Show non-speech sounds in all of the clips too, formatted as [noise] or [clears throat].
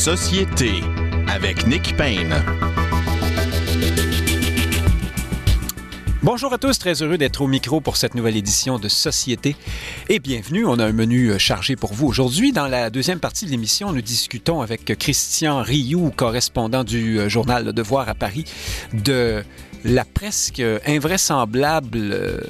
Société avec Nick Payne. Bonjour à tous, très heureux d'être au micro pour cette nouvelle édition de Société et bienvenue. On a un menu euh, chargé pour vous aujourd'hui. Dans la deuxième partie de l'émission, nous discutons avec Christian Rioux, correspondant du euh, journal Le Devoir à Paris, de la presque invraisemblable euh,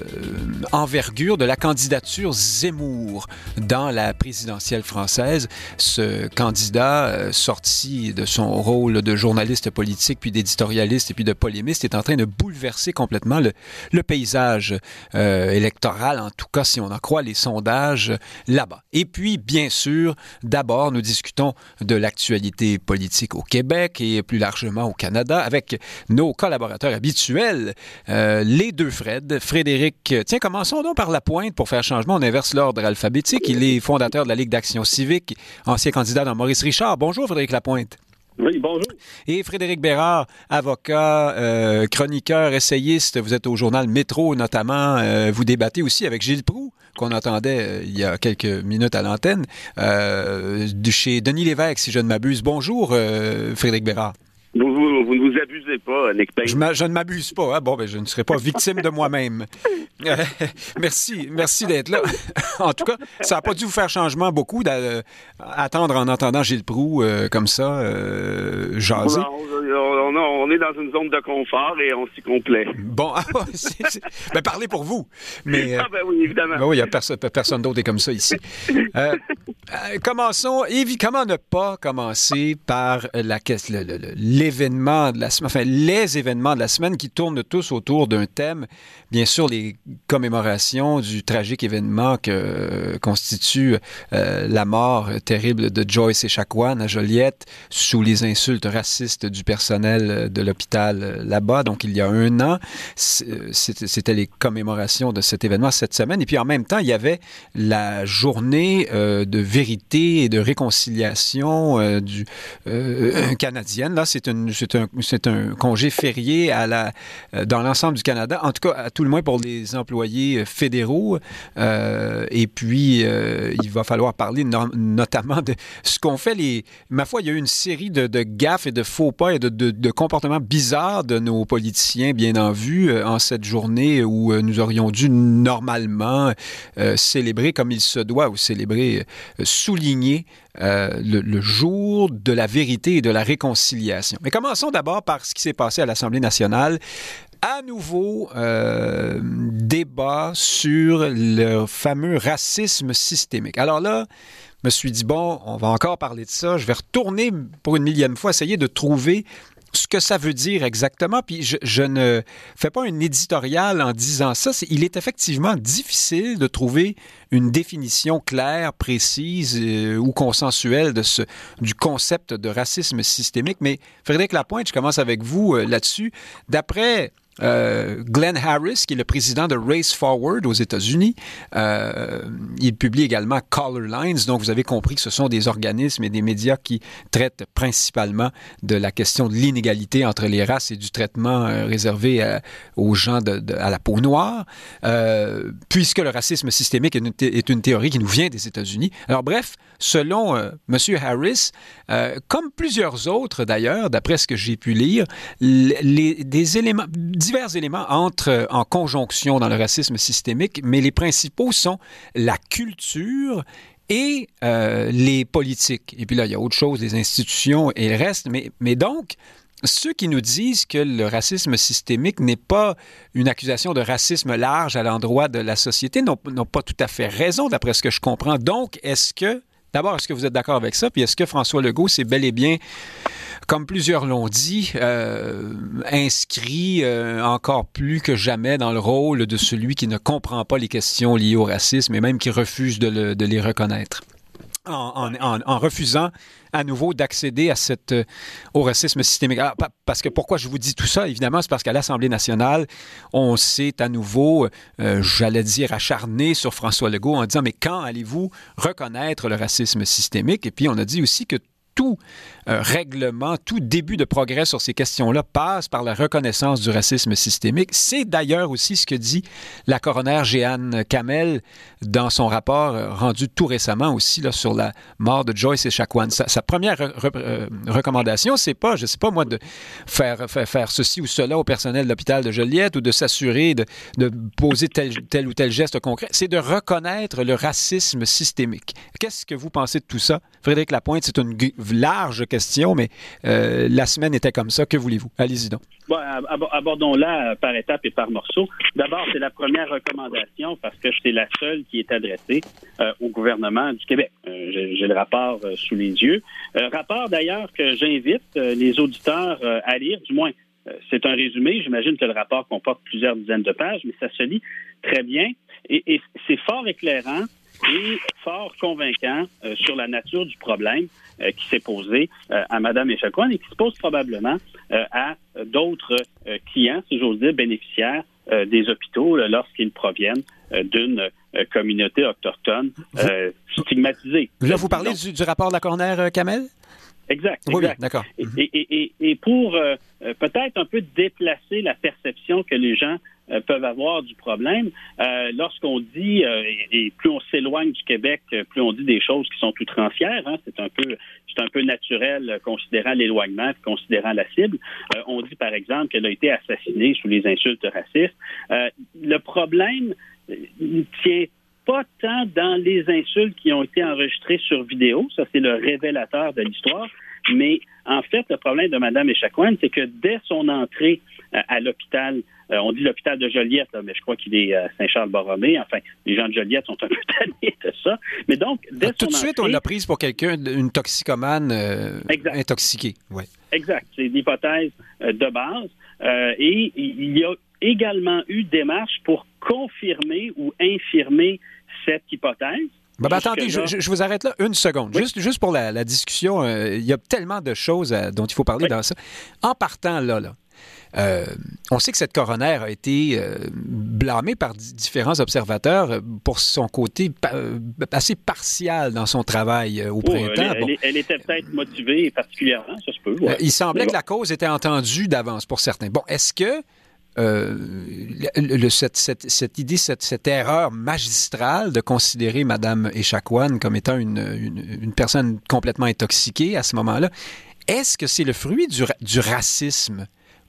envergure de la candidature Zemmour dans la présidentielle française. Ce candidat, euh, sorti de son rôle de journaliste politique, puis d'éditorialiste et puis de polémiste, est en train de bouleverser complètement le, paysage euh, électoral, en tout cas si on en croit les sondages là-bas. Et puis, bien sûr, d'abord, nous discutons de l'actualité politique au Québec et plus largement au Canada avec nos collaborateurs habituels euh, les deux Fred. Frédéric, tiens, commençons donc par la pointe pour faire changement. On inverse l'ordre alphabétique. Il est fondateur de la Ligue d'Action Civique, ancien candidat dans Maurice Richard. Bonjour, Frédéric Lapointe. Oui, bonjour. Et Frédéric Bérard, avocat, euh, chroniqueur, essayiste, vous êtes au journal Métro notamment, euh, vous débattez aussi avec Gilles Proux, qu'on entendait il y a quelques minutes à l'antenne, de chez Denis Lévesque, si je ne m'abuse. Bonjour, Frédéric Bérard. Vous, vous, vous, pas, Nick Payne. Je, je ne m'abuse pas. Hein? Bon, ben, je ne serai pas victime de moi-même. [laughs] merci, merci d'être là. [laughs] en tout cas, ça n'a pas dû vous faire changement beaucoup d'attendre en entendant Gilles Proux euh, comme ça, euh, jaser. Non, on, on, on, est dans une zone de confort et on s'y complaît. Bon, ben, parlez pour vous. Mais, ah, ben oui, évidemment. Ben oui, il n'y a personne, personne d'autre est comme ça ici. Euh, euh, commençons, Yves, comment ne pas commencer par l'événement de la semaine, enfin, les événements de la semaine qui tournent tous autour d'un thème, bien sûr, les commémorations du tragique événement que constitue euh, la mort terrible de Joyce Echaquan à Joliette sous les insultes racistes du personnel de l'hôpital là-bas, donc il y a un an. C'était les commémorations de cet événement cette semaine. Et puis en même temps, il y avait la journée euh, de vérité et de réconciliation euh, euh, canadienne. Là, c'est un, un, congé férié à la, euh, dans l'ensemble du Canada, en tout cas, à tout le moins pour les employés euh, fédéraux. Euh, et puis, il va falloir parler no notamment de ce qu'ont fait les... Ma foi, il y a eu une série de, gaffes et de faux pas et de, comportements bizarres de nos politiciens bien en vue en cette journée où nous aurions dû normalement célébrer comme il se doit ou célébrer souligner euh, le, jour de la vérité et de la réconciliation. Mais commençons d'abord par ce qui s'est passé à l'Assemblée nationale. À nouveau, euh, débat sur le fameux racisme systémique. Alors là, je me suis dit, bon, on va encore parler de ça. Je vais retourner pour une millième fois, essayer de trouver ce que ça veut dire exactement. Puis je, ne fais pas un éditorial en disant ça. Il est effectivement difficile de trouver une définition claire, précise euh, ou consensuelle de ce, du concept de racisme systémique. Mais Frédéric Lapointe, je commence avec vous euh, là-dessus. D'après euh, Glenn Harris, qui est le président de Race Forward aux États-Unis. Euh, il publie également Color Lines, donc vous avez compris que ce sont des organismes et des médias qui traitent principalement de la question de l'inégalité entre les races et du traitement euh, réservé aux gens à la peau noire, puisque le racisme systémique est une, théorie qui nous vient des États-Unis. Alors bref, selon M. Harris, comme plusieurs autres d'ailleurs, d'après ce que j'ai pu lire, des éléments divers éléments entrent en conjonction dans le racisme systémique, mais les principaux sont la culture et euh, les politiques. Et puis là, il y a autre chose, les institutions et le reste. Mais donc, ceux qui nous disent que le racisme systémique n'est pas une accusation de racisme large à l'endroit de la société n'ont pas tout à fait raison, d'après ce que je comprends. Donc, est-ce que, d'abord, est-ce que vous êtes d'accord avec ça? Puis est-ce que François Legault, c'est bel et bien comme plusieurs l'ont dit, euh, inscrit euh, encore plus que jamais dans le rôle de celui qui ne comprend pas les questions liées au racisme et même qui refuse de, le, de les reconnaître? En, refusant à nouveau d'accéder à cette, euh, au racisme systémique. Alors, parce que pourquoi je vous dis tout ça, évidemment, c'est parce qu'à l'Assemblée nationale, on s'est à nouveau, euh, j'allais dire, acharné sur François Legault en disant, mais quand allez-vous reconnaître le racisme systémique? Et puis, on a dit aussi que tout règlement, tout début de progrès sur ces questions-là passe par la reconnaissance du racisme systémique. C'est d'ailleurs aussi ce que dit la coroner Jeanne Kamel dans son rapport euh, rendu tout récemment aussi là, sur la mort de Joyce et Chacuan. Sa, première euh, recommandation, c'est pas, je sais pas moi, de faire, faire, ceci ou cela au personnel de l'hôpital de Joliette ou de s'assurer de, de, poser tel, tel ou tel geste concret, c'est de reconnaître le racisme systémique. Qu'est-ce que vous pensez de tout ça? Frédéric Lapointe, c'est une large question, mais euh, la semaine était comme ça. Que voulez-vous? Allez-y donc. Abordons-la par étapes et par morceaux. D'abord, c'est la première recommandation parce que c'est la seule qui est adressée euh, au gouvernement du Québec. Euh, j'ai le rapport sous les yeux. rapport d'ailleurs que j'invite les auditeurs à lire, du moins c'est un résumé. J'imagine que le rapport comporte plusieurs dizaines de pages, mais ça se lit très bien. et c'est fort éclairant et fort convaincant euh, sur la nature du problème euh, qui s'est posé euh, à Mme Echaquan et qui se pose probablement à d'autres clients, si j'ose dire, bénéficiaires des hôpitaux lorsqu'ils proviennent d'une communauté autochtone stigmatisée. Là, vous parlez du, rapport de la coroner Kamel? Exact. Oui, d'accord. Et, et, pour peut-être un peu déplacer la perception que les gens euh, peuvent avoir du problème. Euh, lorsqu'on dit, euh, et, plus on s'éloigne du Québec, plus on dit des choses qui sont outrancières. Hein, c'est un peu, un peu naturel considérant l'éloignement, considérant la cible. on dit par exemple qu'elle a été assassinée sous les insultes racistes. le problème ne tient pas tant dans les insultes qui ont été enregistrées sur vidéo, ça c'est le révélateur de l'histoire, mais en fait, le problème de Mme Echaquan, c'est que dès son entrée à l'hôpital euh, on dit l'hôpital de Joliette, mais je crois qu'il est à Saint-Charles-Borromée. Enfin, les gens de Joliette sont un [laughs] peu tannés de ça. Mais donc, dès ah, Tout de suite, on l'a prise pour quelqu'un, une toxicomane euh, intoxiquée. Ouais. Exact. C'est l'hypothèse euh, de base. et il y a également eu démarches pour confirmer ou infirmer cette hypothèse. Ben, ben, attendez, je, vous arrête là une seconde. Juste, juste pour la, discussion, il y a tellement de choses dont il faut parler dans ça. En partant là, là euh, on sait que cette coroner a été euh, blâmée par différents observateurs euh, pour son côté assez partial dans son travail au oh, printemps. Elle, était peut-être motivée particulièrement, ça se peut. il semblait que la cause était entendue d'avance pour certains. Bon, est-ce que cette, idée, cette, erreur magistrale de considérer Mme Echaquan comme étant une, personne complètement intoxiquée à ce moment-là, est-ce que c'est le fruit du racisme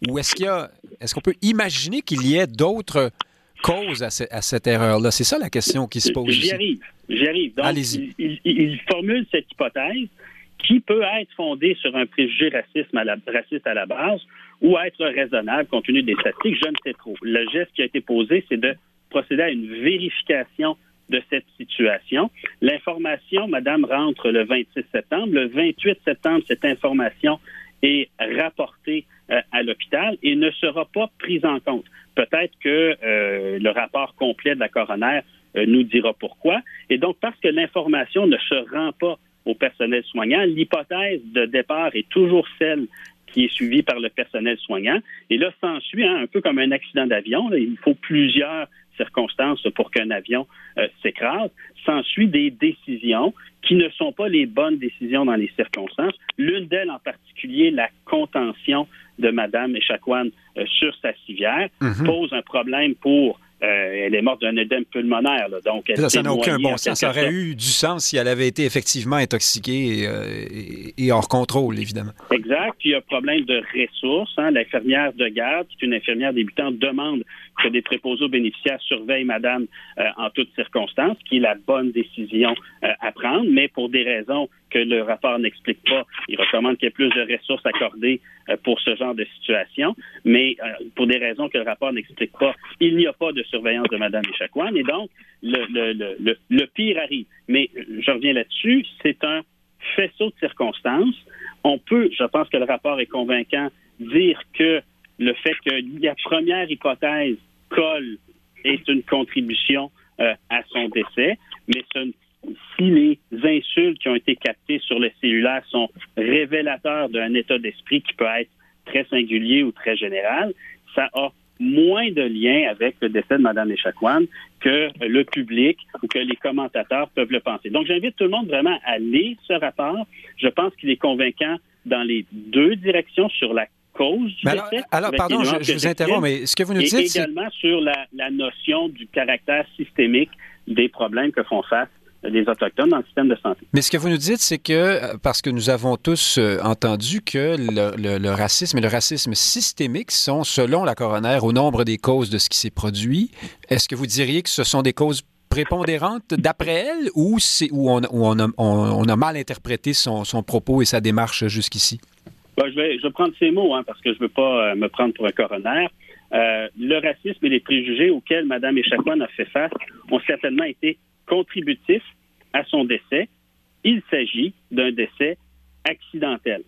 ou est-ce qu'il y a, est-ce qu'on peut imaginer qu'il y ait d'autres causes à, cette erreur-là? C'est ça la question qui se pose. J'y arrive. J'y arrive. Allez-y. Il, formule cette hypothèse qui peut être fondée sur un préjugé racisme à la, raciste à la base ou être raisonnable compte tenu des statistiques. Je ne sais trop. Le geste qui a été posé, c'est de procéder à une vérification de cette situation. L'information, Madame, rentre le 26 septembre. Le 28 septembre, cette information est rapportée à l'hôpital et ne sera pas prise en compte. Peut-être que euh, le rapport complet de la coroner euh, nous dira pourquoi. Et donc, parce que l'information ne se rend pas au personnel soignant, l'hypothèse de départ est toujours celle qui est suivie par le personnel soignant. Et là, s'ensuit, hein, un peu comme un accident d'avion, il faut plusieurs circonstances pour qu'un avion s'écrase. S'ensuit des décisions qui ne sont pas les bonnes décisions dans les circonstances. L'une d'elles en particulier, la contention de Mme Echaquan euh, sur sa civière mhm. pose un problème pour euh, elle est morte d'un édème pulmonaire. donc ça n'a aucun bon sens. Ça aurait eu du sens si elle avait été effectivement intoxiquée euh, et, hors contrôle, évidemment. Exact. Puis il y a un problème de ressources. Hein. L'infirmière de garde, qui est une infirmière débutante, demande que des préposés aux bénéficiaires surveillent madame en toutes circonstances, qui est la bonne décision à prendre, mais pour des raisons que le rapport n'explique pas. Il recommande qu'il y ait plus de ressources accordées euh, pour ce genre de situation, mais euh, pour des raisons que le rapport n'explique pas, il n'y a pas de surveillance de Mme Echaquan, et donc le, pire arrive. Mais euh, je reviens là-dessus, c'est un faisceau de circonstances. On peut, je pense que le rapport est convaincant, dire que le fait que la première hypothèse colle est une contribution à son décès, mais si les insultes qui ont été captées sur le cellulaire sont révélateurs d'un état d'esprit qui peut être très singulier ou très général, ça a moins de lien avec le décès de Mme Echaquan que le public ou que les commentateurs peuvent le penser. Donc, j'invite tout le monde vraiment à lire ce rapport. Je pense qu'il est convaincant dans les deux directions sur la cause du alors, décès. Alors, pardon, je, vous interromps, mais ce que vous nous dites, c'est... également sur la, la notion du caractère systémique des problèmes que font face les Autochtones dans le système de santé. Mais ce que vous nous dites, c'est que, euh, parce que nous avons tous euh, entendu que le, racisme et le racisme systémique sont, selon la coroner, au nombre des causes de ce qui s'est produit. Est-ce que vous diriez que ce sont des causes prépondérantes d'après elle ou, c'est, où on, on, a, on, a, mal interprété son, son propos et sa démarche jusqu'ici? Ben, je, vais, prendre ces mots hein, parce que je ne veux pas euh, me prendre pour un coroner. le racisme et les préjugés auxquels Mme Echaquan a fait face ont certainement été contributif à son décès. Il s'agit d'un décès accidentel.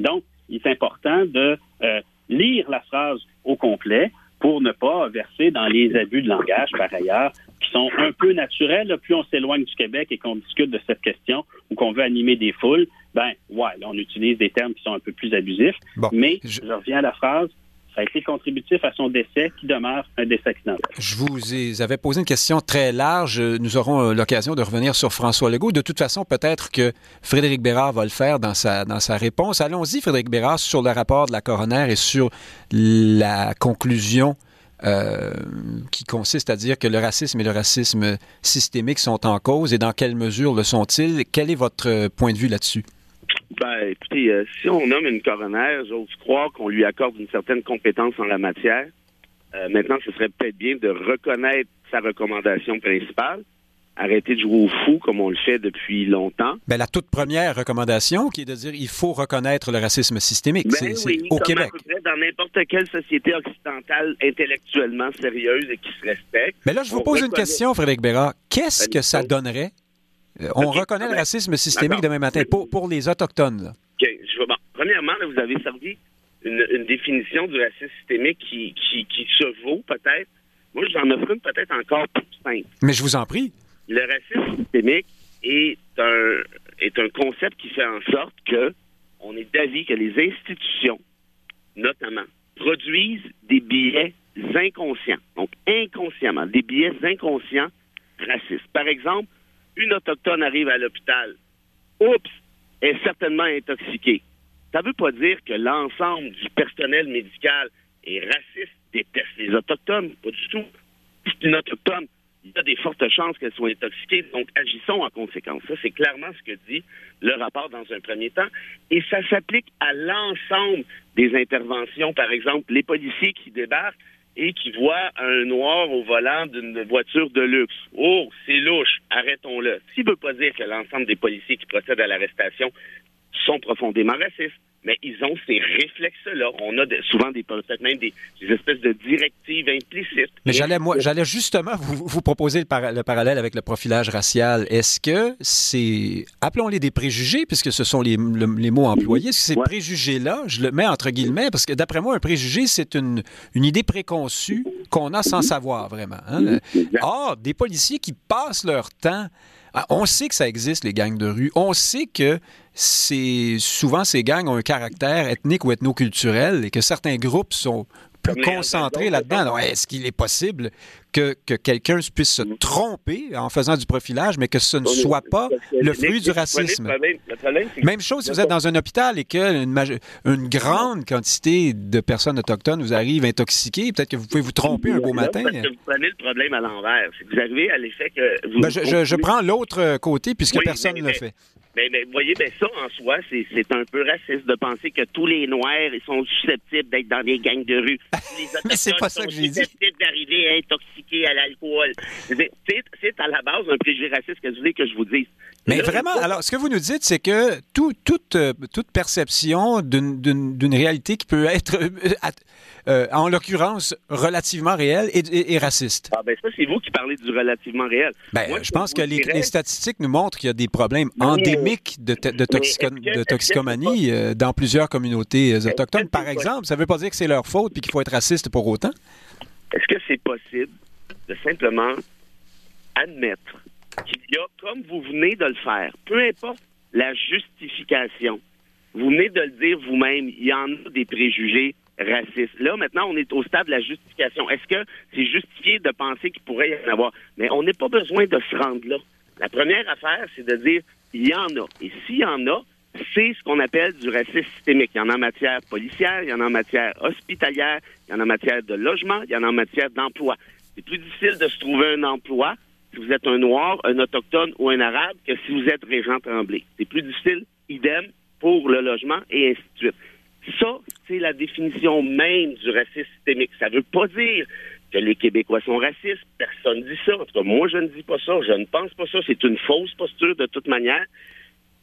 Donc, il est important de euh, lire la phrase au complet pour ne pas verser dans les abus de langage, par ailleurs, qui sont un peu naturels. plus on s'éloigne du Québec et qu'on discute de cette question ou qu'on veut animer des foules, ben, ouais, on utilise des termes qui sont un peu plus abusifs. mais je reviens à la phrase, a été contributif à son décès, qui demeure un décès accidentel. Je vous avais posé une question très large. Nous aurons euh, l'occasion de revenir sur François Legault. De toute façon, peut-être que Frédéric Bérard va le faire dans sa, dans sa réponse. Allons-y, Frédéric Bérard, sur le rapport de la coroner et sur la conclusion euh, qui consiste à dire que le racisme et le racisme systémique sont en cause et dans quelle mesure le sont-ils? Quel est votre point de vue là-dessus? Ben, écoutez, euh, si on nomme une coroner, j'ose croire qu'on lui accorde une certaine compétence en la matière. Euh, maintenant, ce serait peut-être bien de reconnaître sa recommandation principale, arrêter de jouer au fou comme on le fait depuis longtemps. Ben, la toute première recommandation, qui est de dire il faut reconnaître le racisme systémique ben c'est, au Québec. dans n'importe quelle société occidentale intellectuellement sérieuse et qui se respecte. Mais là, je vous pose une question, Frédéric Bérard. Qu'est-ce ben, que ça donnerait? Euh, on reconnaît le racisme systémique demain matin pour, pour les Autochtones. OK. Je bon. Premièrement, vous avez servi une, définition du racisme systémique qui, qui, se vaut peut-être. Moi, j'en offre une peut-être encore plus simple. Mais je vous en prie. Le racisme systémique est un, est un concept qui fait en sorte que on est d'avis que les institutions, notamment, produisent des billets inconscients, donc inconsciemment, des billets inconscients racistes. Par exemple, une Autochtone arrive à l'hôpital, oups, est certainement intoxiquée. Ça ne veut pas dire que l'ensemble du personnel médical est raciste, déteste les Autochtones, pas du tout. C'est une Autochtone, il y a des fortes chances qu'elle soit intoxiquée, donc agissons en conséquence. Ça, c'est clairement ce que dit le rapport dans un premier temps. Et ça s'applique à l'ensemble des interventions. Par exemple, les policiers qui débarquent, et qui voit un noir au volant d'une voiture de luxe. Oh, c'est louche, arrêtons-le. Ce qui ne veut pas dire que l'ensemble des policiers qui procèdent à l'arrestation sont profondément racistes mais ils ont ces réflexes-là. On a souvent des peut-être même des, espèces de directives implicites. Mais j'allais moi, j'allais justement vous, proposer le, parallèle avec le profilage racial. Est-ce que c'est, appelons-les des préjugés, puisque ce sont les, mots employés, est-ce que ces préjugés-là, je le mets entre guillemets, parce que d'après moi, un préjugé, c'est une, une idée préconçue qu'on a sans savoir vraiment. Hein? Or, des policiers qui passent leur temps ah, on sait que ça existe, les gangs de rue. On sait que souvent ces gangs ont un caractère ethnique ou ethnoculturel et que certains groupes sont plus concentrés là-dedans. Est-ce qu'il est possible que, quelqu'un puisse se tromper en faisant du profilage, mais que ce ne soit pas le fruit du racisme? Même chose si vous êtes dans un hôpital et qu'une une grande quantité de personnes autochtones vous arrivent intoxiquées, peut-être que vous pouvez vous tromper un beau matin. Parce que vous prenez le problème à l'envers. Vous arrivez à l'effet que... Vous, ben, je, prends l'autre côté puisque personne ne le fait. Mais, vous voyez, ben ça en soi, c'est un peu raciste de penser que tous les Noirs ils sont susceptibles d'être dans des gangs de rue. [laughs] mais c'est pas ça que j'ai dit. susceptibles d'arriver intoxiqués à l'alcool. C'est à la base un préjugé raciste que je voulais que je vous dise. Mais vraiment, alors, ce que vous nous dites, c'est que tout, toute, euh, toute perception d'une réalité qui peut être, euh, euh, en l'occurrence, relativement réelle est, raciste. Ah, ben ça, c'est vous qui parlez du relativement réel. Ben, je pense que les, statistiques nous montrent qu'il y a des problèmes endémiques de, de, de toxicomanie dans plusieurs communautés autochtones. Par exemple, ça ne veut pas dire que c'est leur faute et qu'il faut être raciste pour autant? Est-ce que c'est possible de simplement admettre qu'il y a, comme vous venez de le faire, peu importe la justification, vous venez de le dire vous-même, il y en a des préjugés raciste. Là, maintenant, on est au stade de la justification. Est-ce que c'est justifié de penser qu'il pourrait y en avoir? Mais on n'a pas besoin de se rendre là. La première affaire, c'est de dire, il y en a. Et s'il y en a, c'est ce qu'on appelle du racisme systémique. Il y en a en matière policière, il y en a en matière hospitalière, il y en a en matière de logement, il y en a en matière d'emploi. C'est plus difficile de se trouver un emploi si vous êtes un noir, un autochtone ou un arabe que si vous êtes Régent Tremblay. C'est plus difficile, idem, pour le logement et ainsi de suite. Ça, c'est la définition même du racisme systémique. Ça ne veut pas dire que les Québécois sont racistes. Personne ne dit ça. En tout cas, moi, je ne dis pas ça. Je ne pense pas ça. C'est une fausse posture de toute manière.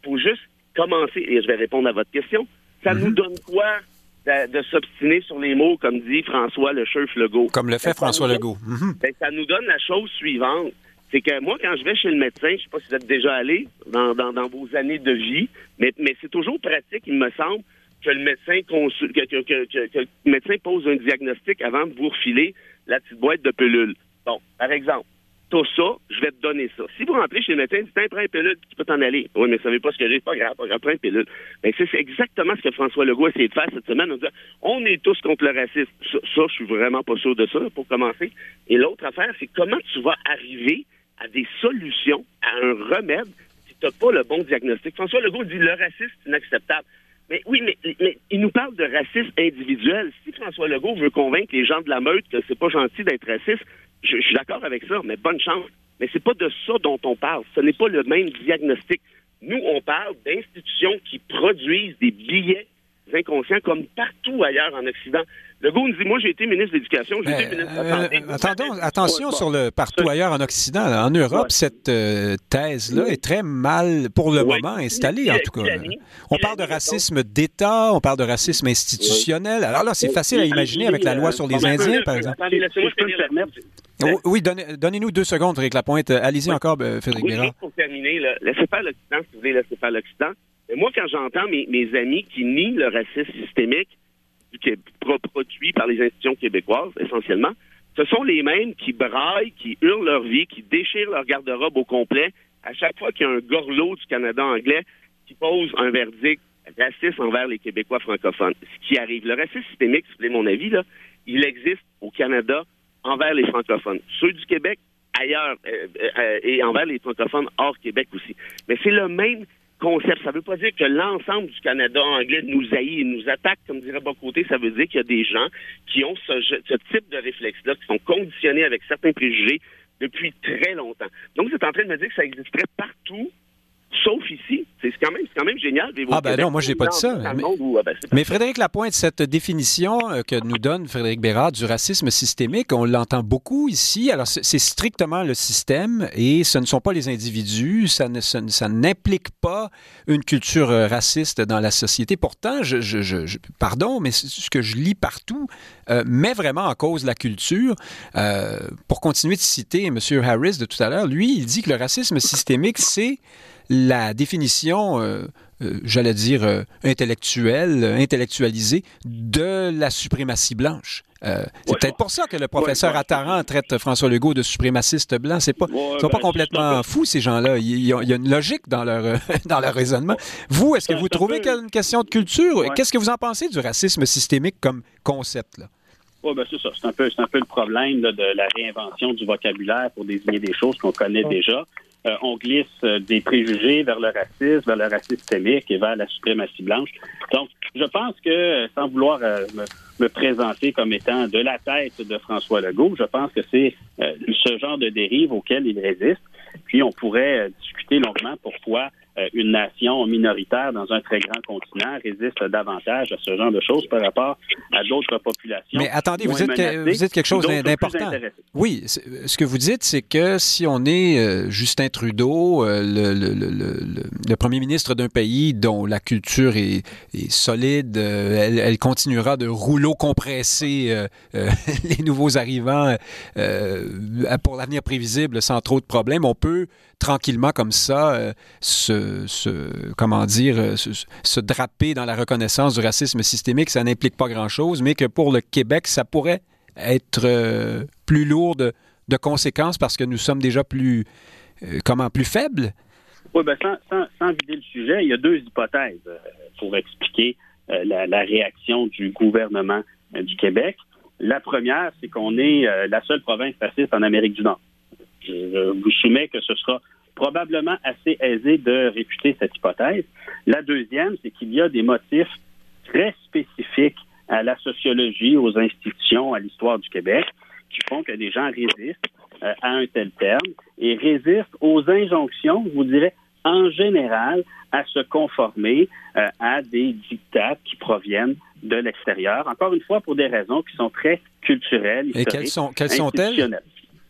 Il faut juste commencer, et je vais répondre à votre question. Ça mhm. nous donne quoi de, s'obstiner sur les mots, comme dit François le chef Legault? Comme le fait François Legault. Mhm. Ben, ça nous donne la chose suivante c'est que moi, quand je vais chez le médecin, je ne sais pas si vous êtes déjà allé dans, vos années de vie, mais, mais c'est toujours pratique, il me semble, que le médecin que, le médecin pose un diagnostic avant de vous refiler la petite boîte de pilules. Bon, par exemple, tout ça, je vais te donner ça. Si vous rentrez chez le médecin, dites, prends une pilule, tu peux t'en aller. Oui, mais ça ne savez pas ce que j'ai, pas grave, prends une pilule. Mais ben, c'est exactement ce que François Legault a essayé de faire cette semaine. On, dit, on est tous contre le racisme. Ça, ça, je suis vraiment pas sûr de ça, pour commencer. Et l'autre affaire, c'est comment tu vas arriver à des solutions, à un remède, si tu n'as pas le bon diagnostic. François Legault dit le racisme, c'est inacceptable. Mais oui, mais, il nous parle de racisme individuel. Si François Legault veut convaincre les gens de la meute que c'est pas gentil d'être raciste, je, suis d'accord avec ça, mais bonne chance. Mais c'est pas de ça dont on parle. Ce n'est pas le même diagnostic. Nous, on parle d'institutions qui produisent des billets inconscients comme partout ailleurs en Occident. Le goût nous dit, moi, j'ai été ministre de l'Éducation, j'ai été ministre de la Santé. Euh, attendons, attention sur le partout ailleurs en Occident. En Europe, cette euh, thèse-là est très mal, pour le moment, installée, en tout cas. On parle de racisme d'État, on parle de racisme institutionnel. Alors là, c'est facile à imaginer avec la loi sur les Indiens, par exemple. Attendez, laissez-moi Oui, donnez-nous deux secondes, Frédéric Lapointe. Allez-y encore, euh, Frédéric oui, pour terminer, laissez faire l'Occident, si vous voulez, laissez faire l'Occident. Moi, quand j'entends mes, mes amis qui nient le racisme systémique, qui est produit par les institutions québécoises, essentiellement, ce sont les mêmes qui braillent, qui hurlent leur vie, qui déchirent leur garde-robe au complet à chaque fois qu'il y a un gorlot du Canada anglais qui pose un verdict raciste envers les Québécois francophones. Ce qui arrive. Le racisme systémique, c'est mon avis, là, il existe au Canada envers les francophones. Ceux du Québec, ailleurs, euh, euh, et envers les francophones hors Québec aussi. Mais c'est le même concept. Ça ne veut pas dire que l'ensemble du Canada anglais nous haït et nous attaque, comme dirait Bocoté. Ça veut dire qu'il y a des gens qui ont ce, ce type de réflexe-là, qui sont conditionnés avec certains préjugés depuis très longtemps. Donc, êtes en train de me dire que ça existerait partout sauf ici. C'est quand même, quand même génial. Ah ben non, moi je n'ai pas dit ça. Mais, Frédéric Lapointe, cette définition euh, que nous donne Frédéric Bérard du racisme systémique, on l'entend beaucoup ici. Alors c'est strictement le système et ce ne sont pas les individus, ça ne, ça, n'implique pas une culture euh, raciste dans la société. Pourtant, je, je, pardon, mais ce que je lis partout euh, met vraiment en cause la culture. pour continuer de citer M. Harris de tout à l'heure, lui, il dit que le racisme systémique, c'est la définition, euh, euh, j'allais dire, euh, intellectuelle, intellectualisée de la suprématie blanche. c'est peut-être pour ça que le professeur Attaran traite François Legault de suprémaciste blanc. C'est pas, ils sont pas ben, complètement fous ces gens-là. Il y, a, une logique dans leur [laughs] dans leur raisonnement. Vous, est-ce que vous trouvez qu'il y a une question de culture? Qu'est-ce que vous en pensez du racisme systémique comme concept là? Oui, ben c'est ça. C'est un, peu, un peu le problème de la réinvention du vocabulaire pour désigner des choses qu'on connaît déjà. Euh, on glisse euh, des préjugés vers le racisme, vers le racisme systémique et vers la suprématie blanche. Donc, je pense que, euh, sans vouloir me, présenter comme étant de la tête de François Legault, je pense que c'est ce genre de dérive auquel il résiste. Puis, on pourrait discuter longuement pourquoi euh, une nation minoritaire dans un très grand continent résiste davantage à ce genre de choses par rapport à d'autres populations. Mais attendez, vous dites, vous dites quelque chose d'important. Oui, ce que vous dites, c'est que si on est euh, Justin Trudeau, euh, le, le, le, le, premier ministre d'un pays dont la culture est, est solide, elle, elle, continuera de rouleau compresser [laughs] les nouveaux arrivants pour l'avenir prévisible sans trop de problèmes, on peut tranquillement comme ça euh, se, comment dire, euh, se, draper dans la reconnaissance du racisme systémique, ça n'implique pas grand-chose, mais que pour le Québec, ça pourrait être euh, plus lourd de, conséquences parce que nous sommes déjà plus, comment, plus faibles? Oui, bien, sans, vider le sujet, il y a deux hypothèses pour expliquer la, réaction du gouvernement du Québec. La première, c'est qu'on est la seule province raciste en Amérique du Nord. Je vous soumets que ce sera probablement assez aisé de réfuter cette hypothèse. La deuxième, c'est qu'il y a des motifs très spécifiques à la sociologie, aux institutions, à l'histoire du Québec, qui font que des gens résistent euh, à un tel terme et résistent aux injonctions, je vous dirais, en général, à se conformer euh, à des dictats qui proviennent de l'extérieur. Encore une fois, pour des raisons qui sont très culturelles, historiques, et quelles sont, quelles sont-elles?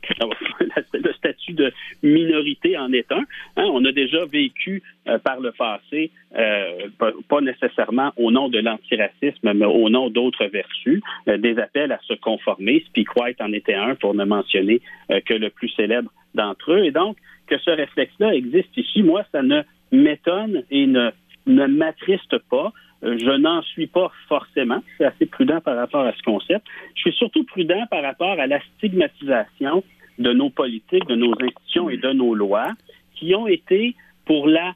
[laughs] le statut de minorité en est un. Hein. on a déjà vécu euh, par le passé, euh, pas nécessairement au nom de l'antiracisme, mais au nom d'autres vertus, euh, des appels à se conformer. Speak White en était un, pour ne mentionner que le plus célèbre d'entre eux. Et donc, que ce réflexe-là existe ici, moi, ça ne m'étonne et ne, ne m'attriste pas. Je n'en suis pas forcément. C'est assez prudent par rapport à ce concept. Je suis surtout prudent par rapport à la stigmatisation de nos politiques, de nos institutions et de nos lois qui ont été, pour la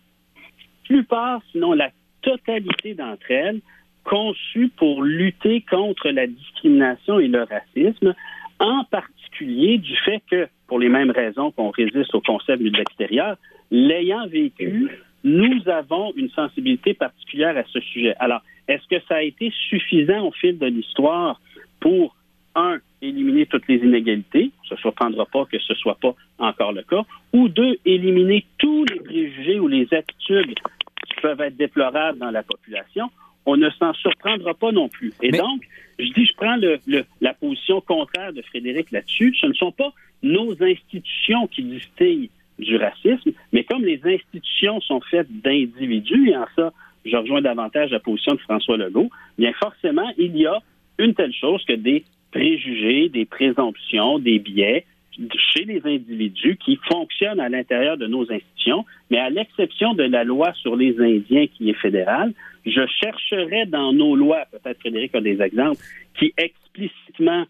plupart, sinon la totalité d'entre elles, conçues pour lutter contre la discrimination et le racisme, en particulier du fait que, pour les mêmes raisons qu'on résiste au concept de l'extérieur, l'ayant vécu, nous avons une sensibilité particulière à ce sujet. Alors, est-ce que ça a été suffisant au fil de l'histoire pour, un, éliminer toutes les inégalités, ça ne surprendra pas que ce ne soit pas encore le cas, ou deux, éliminer tous les préjugés ou les attitudes qui peuvent être déplorables dans la population, on ne s'en surprendra pas non plus. Et donc, je dis, je prends le, la position contraire de Frédéric là-dessus. Ce ne sont pas nos institutions qui distillent du racisme, mais comme les institutions sont faites d'individus, et en ça, je rejoins davantage la position de François Legault, bien forcément, il y a une telle chose que des préjugés, des présomptions, des biais chez les individus qui fonctionnent à l'intérieur de nos institutions, mais à l'exception de la loi sur les Indiens qui est fédérale, je chercherais dans nos lois, peut-être Frédéric a des exemples, qui explicitement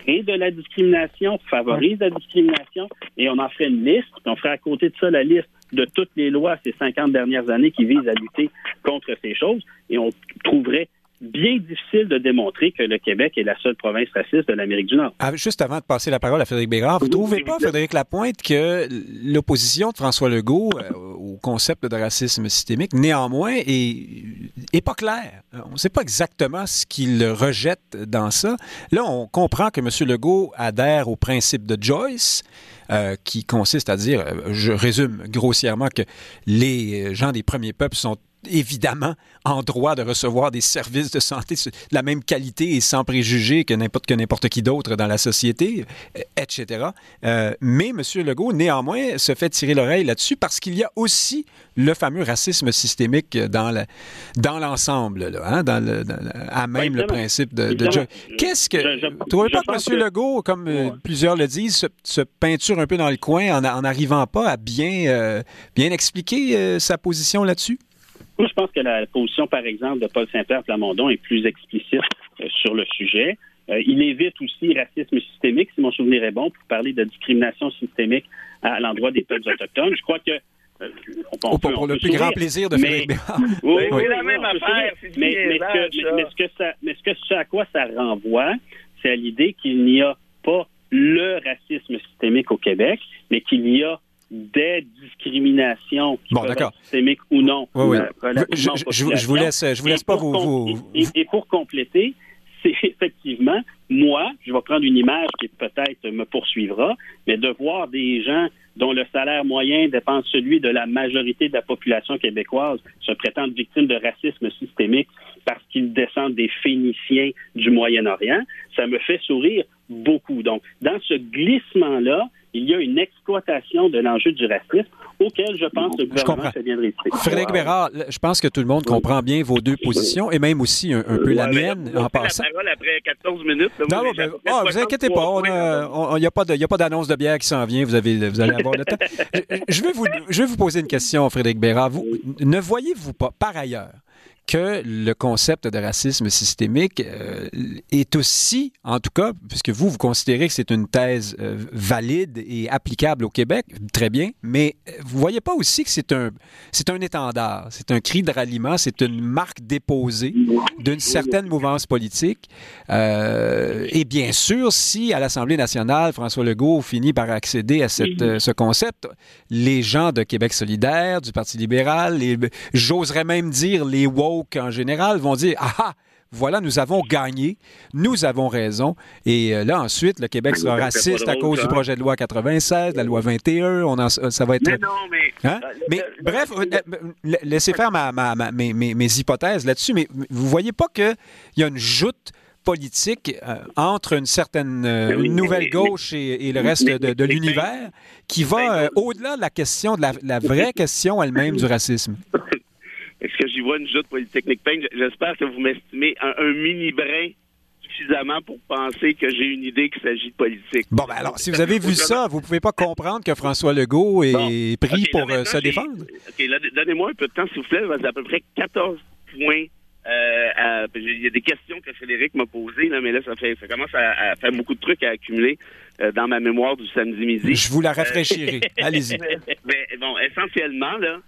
créent de la discrimination, favorisent la discrimination, et on en ferait une liste, on ferait à côté de ça la liste de toutes les lois ces 50 dernières années qui visent à lutter contre ces choses, et on trouverait bien difficile de démontrer que le Québec est la seule province raciste de l'Amérique du Nord. Ah, juste avant de passer la parole à Frédéric Bérard, vous ne trouvez pas, Frédéric Lapointe, que l'opposition de François Legault euh, au concept de racisme systémique, néanmoins, est, pas claire? On ne sait pas exactement ce qu'il rejette dans ça. Là, on comprend que M. Legault adhère au principe de Joyce, euh, qui consiste à dire, euh, je résume grossièrement, que les gens des premiers peuples sont évidemment en droit de recevoir des services de santé de la même qualité et sans préjugés que n'importe que n'importe qui d'autre dans la société, etc. Euh, mais M. Legault, néanmoins, se fait tirer l'oreille là-dessus parce qu'il y a aussi le fameux racisme systémique dans dans l'ensemble, hein, dans, le, à même le principe de, de Qu'est-ce que... Je, ne trouvez pas que M. Legault, comme euh, plusieurs le disent, se, peinture un peu dans le coin en n'arrivant pas à bien, euh, bien expliquer sa position là-dessus? Moi, je pense que la position, par exemple, de Paul Saint-Pierre Plamondon est plus explicite euh, sur le sujet. Euh, il évite aussi racisme systémique, si mon souvenir est bon, pour parler de discrimination systémique à, l'endroit des peuples autochtones. Je crois que euh, on, peut, pour le plus grand plaisir de faire [laughs] Oui, oui, la même affaire. Mais, mais, ce que, ça, mais ce que ce à quoi ça renvoie, c'est à l'idée qu'il n'y a pas le racisme systémique au Québec, mais qu'il y a des discriminations qui bon, être systémiques ou non. Oui, oui. Euh, je, je, vous laisse, je vous laisse pas vous, Et, pour compléter, [laughs] c'est effectivement moi, je vais prendre une image qui peut-être me poursuivra, mais de voir des gens dont le salaire moyen dépend celui de la majorité de la population québécoise se prétendent victimes de racisme systémique parce qu'ils descendent des Phéniciens du Moyen-Orient, ça me fait sourire beaucoup. Donc, dans ce glissement-là, il y a une exploitation de l'enjeu du racisme auquel je pense que le gouvernement fait bien de Frédéric Bérard, je pense que tout le monde comprend bien vos deux positions et même aussi un, peu la mienne en passant. La parole après 14 minutes. non, ben, oh, vous inquiétez pas, il n'y a pas d'annonce de, bière qui s'en vient, vous, avez, vous allez avoir le temps. [laughs] je, vais vous, je vais vous poser une question, Frédéric Bérard. Vous, ne voyez-vous pas, par ailleurs, que le concept de racisme systémique euh, est aussi, en tout cas, puisque vous, vous considérez que c'est une thèse euh, valide et applicable au Québec, très bien, mais vous voyez pas aussi que c'est un, c'est un étendard, c'est un cri de ralliement, c'est une marque déposée d'une certaine mouvance politique. Euh, et bien sûr, si à l'Assemblée nationale, François Legault finit par accéder à cette, ce concept, les gens de Québec solidaire, du Parti libéral, j'oserais même dire les woke en général, vont dire Ah, ah voilà, nous avons gagné, nous avons raison. Et euh, là, ensuite, le Québec sera raciste à cause du projet de loi 96, la loi 21. On ça va être. Mais non, mais. Hein? Mais bref, euh, laissez faire ma, mes, mes, hypothèses là-dessus, mais vous voyez pas qu'il y a une joute politique euh, entre une certaine nouvelle gauche et, le reste de, l'univers qui va au-delà de la question, de la, la vraie question elle-même du racisme. [laughs] J'y vois une joute polytechnique J'espère que vous m'estimez un, mini brin suffisamment pour penser que j'ai une idée qu'il s'agit de politique. Bon, ben alors, si vous avez vu ça, vous ne pouvez pas comprendre que François Legault est pris pour euh, se défendre? OK, donnez-moi un peu de temps, s'il vous plaît. C'est à peu près 14 points. Euh, il y a des questions que Frédéric m'a posées, là, mais là, ça, fait, ça commence à, faire beaucoup de trucs à accumuler euh, dans ma mémoire du samedi midi. Je vous la rafraîchirai. [laughs] Allez-y. Mais, bon, essentiellement, là,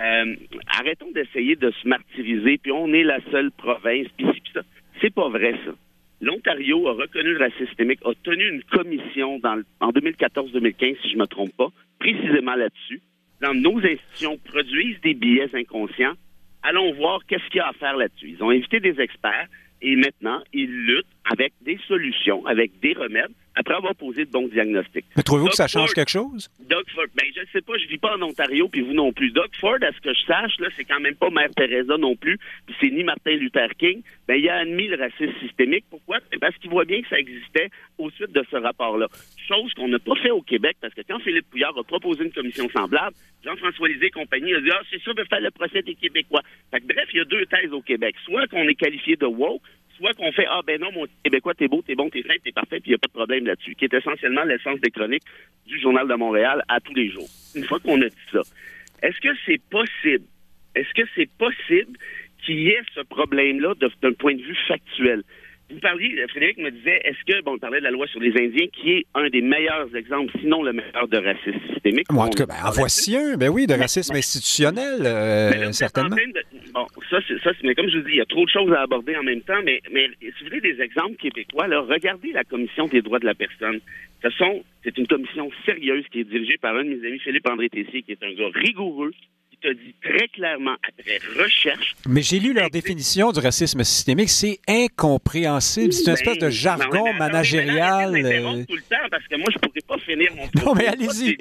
euh, arrêtons d'essayer de se martyriser, puis on est la seule province, puis ça. C'est pas vrai, ça. L'Ontario a reconnu le racisme systémique, a tenu une commission dans en 2014-2015, si je me trompe pas, précisément là-dessus. Dans nos institutions produisent des billets inconscients. Allons voir qu'est-ce qu'il y a à faire là-dessus. Ils ont invité des experts et maintenant, ils luttent avec des solutions, avec des remèdes après avoir posé de bons diagnostics. Mais trouvez-vous que ça change quelque chose? Doug Ford, ben, je ne sais pas, je vis pas en Ontario, puis vous non plus. Doug Ford, à ce que je sache, là, c'est quand même pas Mère Teresa non plus, puis c'est ni Martin Luther King. Ben, il a admis le racisme systémique. Pourquoi? Parce qu'il voit bien que ça existait au suite de ce rapport-là. Chose qu'on n'a pas fait au Québec, parce que quand Philippe Pouillard a proposé une commission semblable, Jean-François Lisée et compagnie a dit, ah, c'est ça, de faire le procès des Québécois. Fait que, bref, il y a deux thèses au Québec. Soit qu'on est qualifié de woke, soit qu'on fait Ah ben non, mon Québécois, t'es beau, t'es bon, t'es fin, t'es parfait, puis il n'y a pas de problème là-dessus, qui est essentiellement l'essence des chroniques du Journal de Montréal à tous les jours. Une fois qu'on a dit ça, est-ce que c'est possible? Est-ce que c'est possible qu'il y ait ce problème-là d'un point de vue factuel? Vous parliez, Frédéric me disait, est-ce que, bon, on parlait de la loi sur les Indiens, qui est un des meilleurs exemples, sinon le meilleur de racisme systémique? en tout cas, ben, en voici un, ben oui, de racisme institutionnel, euh, certainement. bon, ça, c'est, mais comme je vous dis, il y a trop de choses à aborder en même temps, mais, mais si vous voulez des exemples québécois, là, regardez la Commission des droits de la personne. Ce sont, c'est une commission sérieuse qui est dirigée par un de mes amis, Philippe-André Tessier, qui est un gars rigoureux, te dit très clairement, après recherche. Mais j'ai lu leur définition du racisme systémique. C'est incompréhensible. C'est une espèce de jargon managérial. Euh. tout le temps parce que moi, je ne pourrais pas finir mon Non, mais allez-y.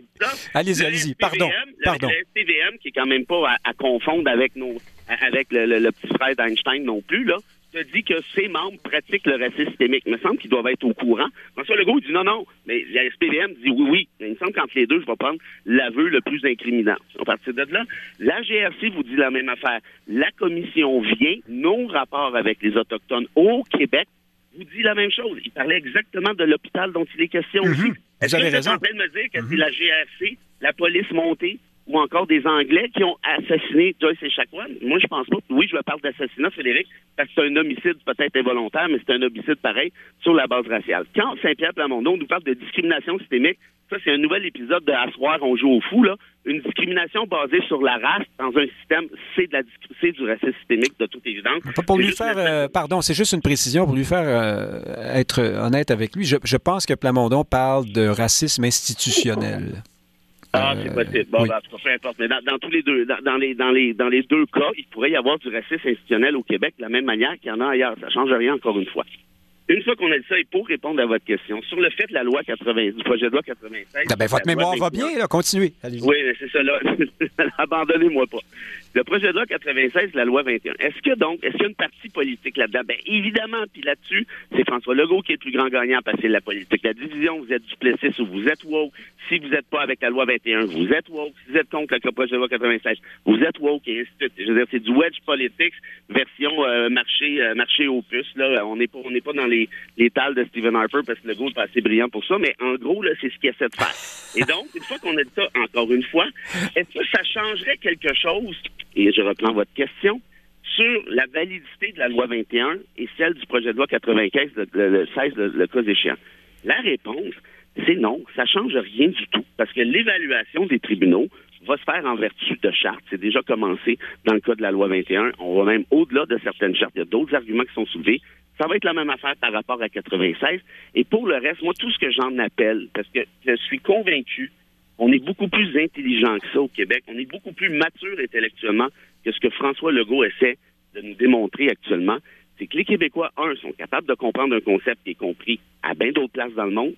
Allez-y, allez-y. Pardon. Pardon. Le SPVM, qui est quand même pas à, confondre avec, nos, avec le, le petit frère d'Einstein non plus, là te dit que ses membres pratiquent le racisme systémique. Il me semble qu'ils doivent être au courant. François Legault dit non, non. Mais la SPVM dit oui, oui. il me semble qu'entre les deux, je vais prendre l'aveu le plus incriminant. À partir de là, la GRC vous dit la même affaire. La commission vient, non rapport avec les Autochtones au Québec, vous dit la même chose. Il parlait exactement de l'hôpital dont il est question mhm. aussi. Est-ce que vous en train de me dire que c'est mhm. la GRC, la police montée, ou encore des Anglais qui ont assassiné Joyce et Chacoan. Moi, je pense pas. Oui, je parle d'assassinat, Frédéric, parce que c'est un homicide peut-être involontaire, mais c'est un homicide pareil sur la base raciale. Quand Saint-Pierre Plamondon nous parle de discrimination systémique, ça, c'est un nouvel épisode de Asseoir, on joue au fou, là. Une discrimination basée sur la race dans un système, c'est de la c'est du racisme systémique de toute évidence. Pour lui faire, euh, pardon, c'est juste une précision pour lui faire euh, être honnête avec lui. Je, je pense que Plamondon parle de racisme institutionnel. Ah, c'est possible. Bon, ben, peu importe. Mais dans, tous les deux, dans, les, dans, les, dans les deux cas, il pourrait y avoir du racisme institutionnel au Québec de la même manière qu'il y en a ailleurs. Ça ne change rien, encore une fois. Une fois qu'on a dit ça, et pour répondre à votre question, sur le fait de la loi 80, du projet de loi 96... Ah ben, votre mémoire va bien, là. Continuez. Oui, c'est ça, là. [laughs] Abandonnez-moi pas. Le projet de loi 96, la loi 21. Est-ce que donc, est-ce qu'il y a une partie politique là-dedans? Ben, évidemment, puis là-dessus, c'est François Legault qui est le plus grand gagnant à passer la politique. La division, vous êtes du Plessis ou vous êtes woke. Si vous n'êtes pas avec la loi 21, vous êtes woke. Si vous êtes contre le projet de loi 96, vous êtes woke et ainsi de suite. Je veux dire, c'est du wedge politics version euh, marché, euh, marché opus. Là, on n'est pas, on n'est pas dans les, les tales de Stephen Harper parce que Legault est pas assez brillant pour ça, mais en gros, là, c'est ce qu'il essaie de faire. Et donc, une fois qu'on a dit ça, encore une fois, est-ce que ça changerait quelque chose et je reprends votre question, sur la validité de la loi 21 et celle du projet de loi 95, le, 16, le, cas échéant. La réponse, c'est non, ça change rien du tout, parce que l'évaluation des tribunaux va se faire en vertu de chartes. C'est déjà commencé dans le cas de la loi 21. On va même au-delà de certaines chartes. Il y a d'autres arguments qui sont soulevés. Ça va être la même affaire par rapport à 96. Et pour le reste, moi, tout ce que j'en appelle, parce que je suis convaincu, on est beaucoup plus intelligent que ça au Québec. On est beaucoup plus mature intellectuellement que ce que François Legault essaie de nous démontrer actuellement. C'est que les Québécois, un, sont capables de comprendre un concept qui est compris à bien d'autres places dans le monde,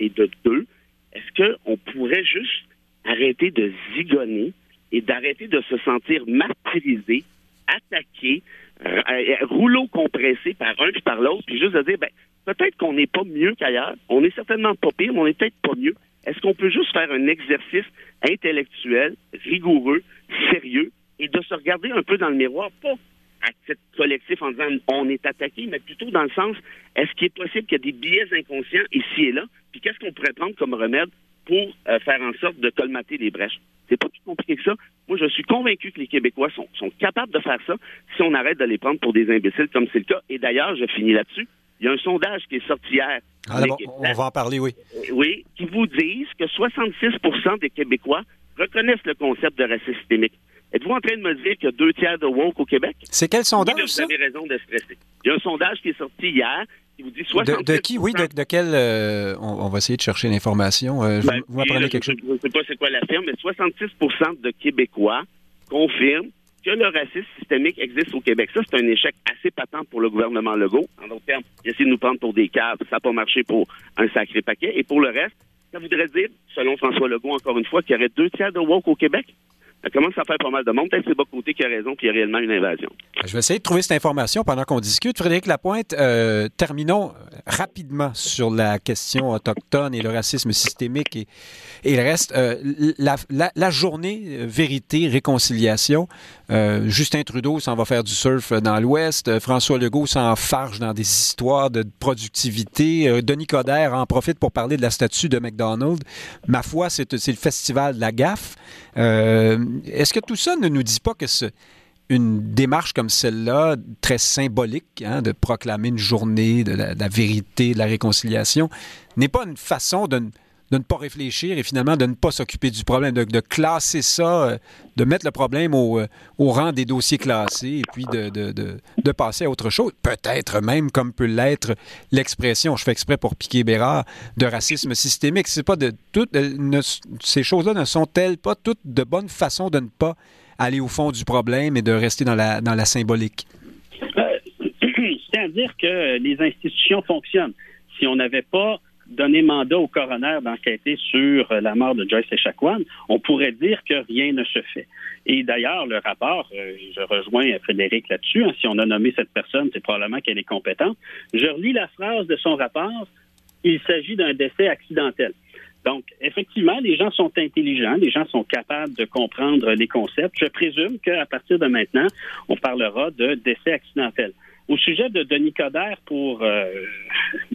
et de deux, est-ce qu'on pourrait juste arrêter de zigonner et d'arrêter de se sentir martyrisé, attaqué, euh, euh, rouleau compressé par un puis par l'autre, puis juste de dire, ben, peut-être qu'on n'est pas mieux qu'ailleurs, on n'est certainement pas pire, mais on n'est peut-être pas mieux. Est-ce qu'on peut juste faire un exercice intellectuel, rigoureux, sérieux, et de se regarder un peu dans le miroir, pas à titre collectif en disant on est attaqué, mais plutôt dans le sens est-ce qu'il est possible qu'il y ait des biais inconscients ici et là, puis qu'est-ce qu'on pourrait prendre comme remède pour euh, faire en sorte de colmater les brèches? C'est pas plus compliqué que ça. Moi, je suis convaincu que les Québécois sont, sont capables de faire ça si on arrête de les prendre pour des imbéciles comme c'est le cas. Et d'ailleurs, je finis là-dessus. Il y a un sondage qui est sorti hier. Ah, on va en parler, oui. Euh, oui, qui vous disent que 66% des Québécois reconnaissent le concept de racisme systémique. Êtes-vous en train de me dire qu'il y a deux tiers de woke au Québec? C'est quel sondage, Vous avez raison de stresser? Il y a un sondage qui est sorti hier de, qui, oui, de, quel. Euh, on, va essayer de chercher l'information. Euh, ben, vous m'apprenez quelque chose. Je ne sais pas c'est quoi la firme, mais 66% de Québécois confirment que le racisme systémique existe au Québec. Ça, c'est un échec assez patent pour le gouvernement Legault. En d'autres termes, il essaie de nous prendre pour des caves. Ça n'a pas marché pour un sacré paquet. Et pour le reste, ça voudrait dire, selon François Legault, encore une fois, qu'il y aurait deux tiers de woke au Québec? Ça commence à faire pas mal de monde. Peut-être que c'est côté qui a raison, puis il y a réellement une invasion. Je vais essayer de trouver cette information pendant qu'on discute. Frédéric Lapointe, euh, terminons rapidement sur la question autochtone et le racisme systémique et, et le reste. Euh, la, la, la, journée euh, vérité, réconciliation, euh, Justin Trudeau s'en va faire du surf dans l'Ouest. Euh, François Legault s'enfarge dans des histoires de productivité. Denis Coderre en profite pour parler de la statue de McDonald's. Ma foi, c'est le festival de la gaffe. Est-ce que tout ça ne nous dit pas que une démarche comme celle-là, très symbolique, hein, de proclamer une journée de la, vérité, de la réconciliation, n'est pas une façon de, ne pas réfléchir et finalement de ne pas s'occuper du problème, de, classer ça, euh, de mettre le problème au, euh, au, rang des dossiers classés et puis de, de passer à autre chose. Peut-être même, comme peut l'être l'expression, je fais exprès pour piquer Bérard, de racisme systémique. C'est pas de toutes ces choses-là ne sont-elles pas toutes de bonnes façons de ne pas aller au fond du problème et de rester dans la, dans la symbolique? Euh, [clears throat] C'est-à-dire que les institutions fonctionnent. Si on n'avait pas donné mandat au coroner d'enquêter sur la mort de Joyce Echaquan, on pourrait dire que rien ne se fait. Et d'ailleurs, le rapport, euh, je rejoins Frédéric là-dessus, hein, si on a nommé cette personne, c'est probablement qu'elle est compétente. Je relis la phrase de son rapport, il s'agit d'un décès accidentel. Donc, effectivement, les gens sont intelligents, les gens sont capables de comprendre les concepts. Je présume qu'à partir de maintenant, on parlera de décès accidentel. Au sujet de Denis Coderre, pour euh,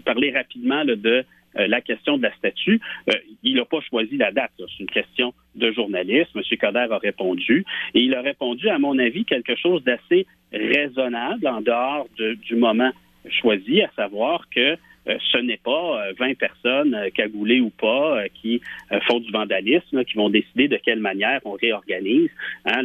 parler rapidement de euh, la question de la statue, euh, il n'a pas choisi la date. C'est une question de journaliste. M. Coderre a répondu. Et il a répondu, à mon avis, quelque chose d'assez raisonnable en dehors du moment choisi, à savoir que euh, ce n'est pas 20 euh, personnes, cagoulées ou pas, qui font du vandalisme, qui vont décider de quelle manière on réorganise hein,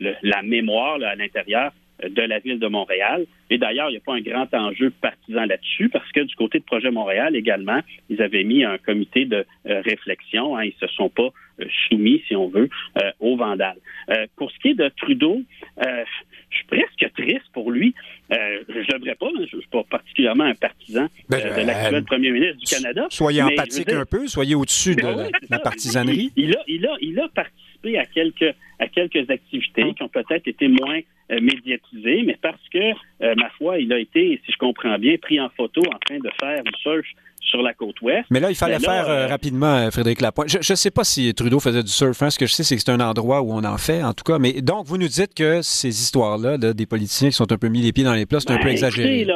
la mémoire à l'intérieur de la ville de Montréal. Et d'ailleurs, il n'y a pas un grand enjeu partisan là-dessus parce que du côté de Projet Montréal également, ils avaient mis un comité de réflexion. Hein, ils ne se sont pas soumis, si on veut, aux vandales. pour ce qui est de Trudeau, je suis presque triste pour lui. Euh, je ne devrais pas, je ne suis pas particulièrement un partisan ben, euh, de l'actuel premier ministre du Canada. Soyez empathique un peu, soyez au-dessus de ben la, partisanerie. Il, a, il, a, il a participé à quelques, à quelques activités qui ont peut-être été moins euh, médiatisées, mais parce que, ma foi, il a été, si je comprends bien, pris en photo en train de faire du surf sur la côte ouest. Mais là, il fallait faire euh, euh, rapidement, euh, Frédéric Lapointe. Je ne sais pas si Trudeau faisait du surf. Hein. Ce que je sais, c'est que c'est un endroit où on en fait, en tout cas. Mais donc, vous nous dites que ces histoires-là, des politiciens qui sont un peu mis les pieds dans les plats, c'est un peu ben, exagéré.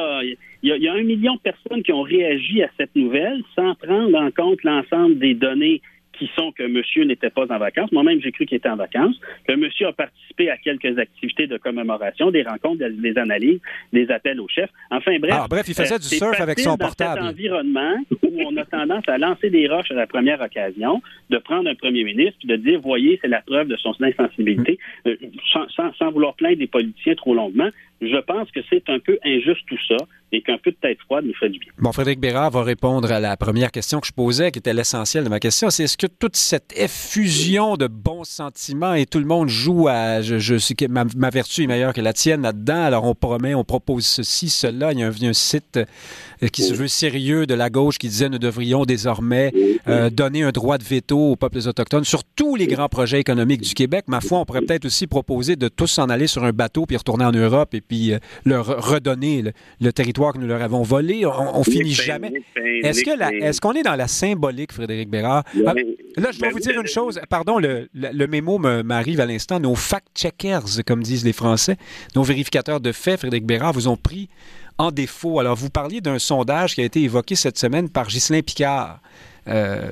il y, a un million de personnes qui ont réagi à cette nouvelle sans prendre en compte l'ensemble des données qui sont que monsieur n'était pas en vacances. Moi-même, j'ai cru qu'il était en vacances. Que monsieur a participé à quelques activités de commémoration, des rencontres, des analyses, des appels au chef. Enfin, bref. Ah, bref, il faisait du surf avec son portable. Dans cet environnement où on a tendance à lancer des roches à la première occasion, de prendre un premier ministre puis de dire, voyez, c'est la preuve de son insensibilité, euh, sans, sans vouloir plaindre des politiciens trop longuement, je pense que c'est un peu injuste tout ça et qu'un peu de tête froide nous fait du bien. Bon, Frédéric Bérard va répondre à la première question que je posais, qui était l'essentiel de ma question. C'est est-ce que toute cette effusion de bons sentiments et tout le monde joue à je, je sais que ma, vertu est meilleure que la tienne là-dedans, alors on promet, on propose ceci, cela. Il y a un, site euh, qui se veut sérieux de la gauche qui disait nous devrions désormais euh, donner un droit de veto aux peuples autochtones sur tous les grands projets économiques du Québec. Ma foi, on pourrait peut-être aussi proposer de tous s'en aller sur un bateau puis retourner en Europe et puis euh, leur redonner le territoire que nous leur avons volé. On, finit jamais. Est-ce que est-ce qu'on est dans la symbolique, Frédéric Bérard? Ah, là, je dois vous dire une chose. Pardon, le, le mémo m'arrive à l'instant. Nos fact-checkers, comme disent les Français, nos vérificateurs de faits, Frédéric Bérard, vous ont pris en défaut. Alors, vous parliez d'un sondage qui a été évoqué cette semaine par Ghislain Picard. Euh,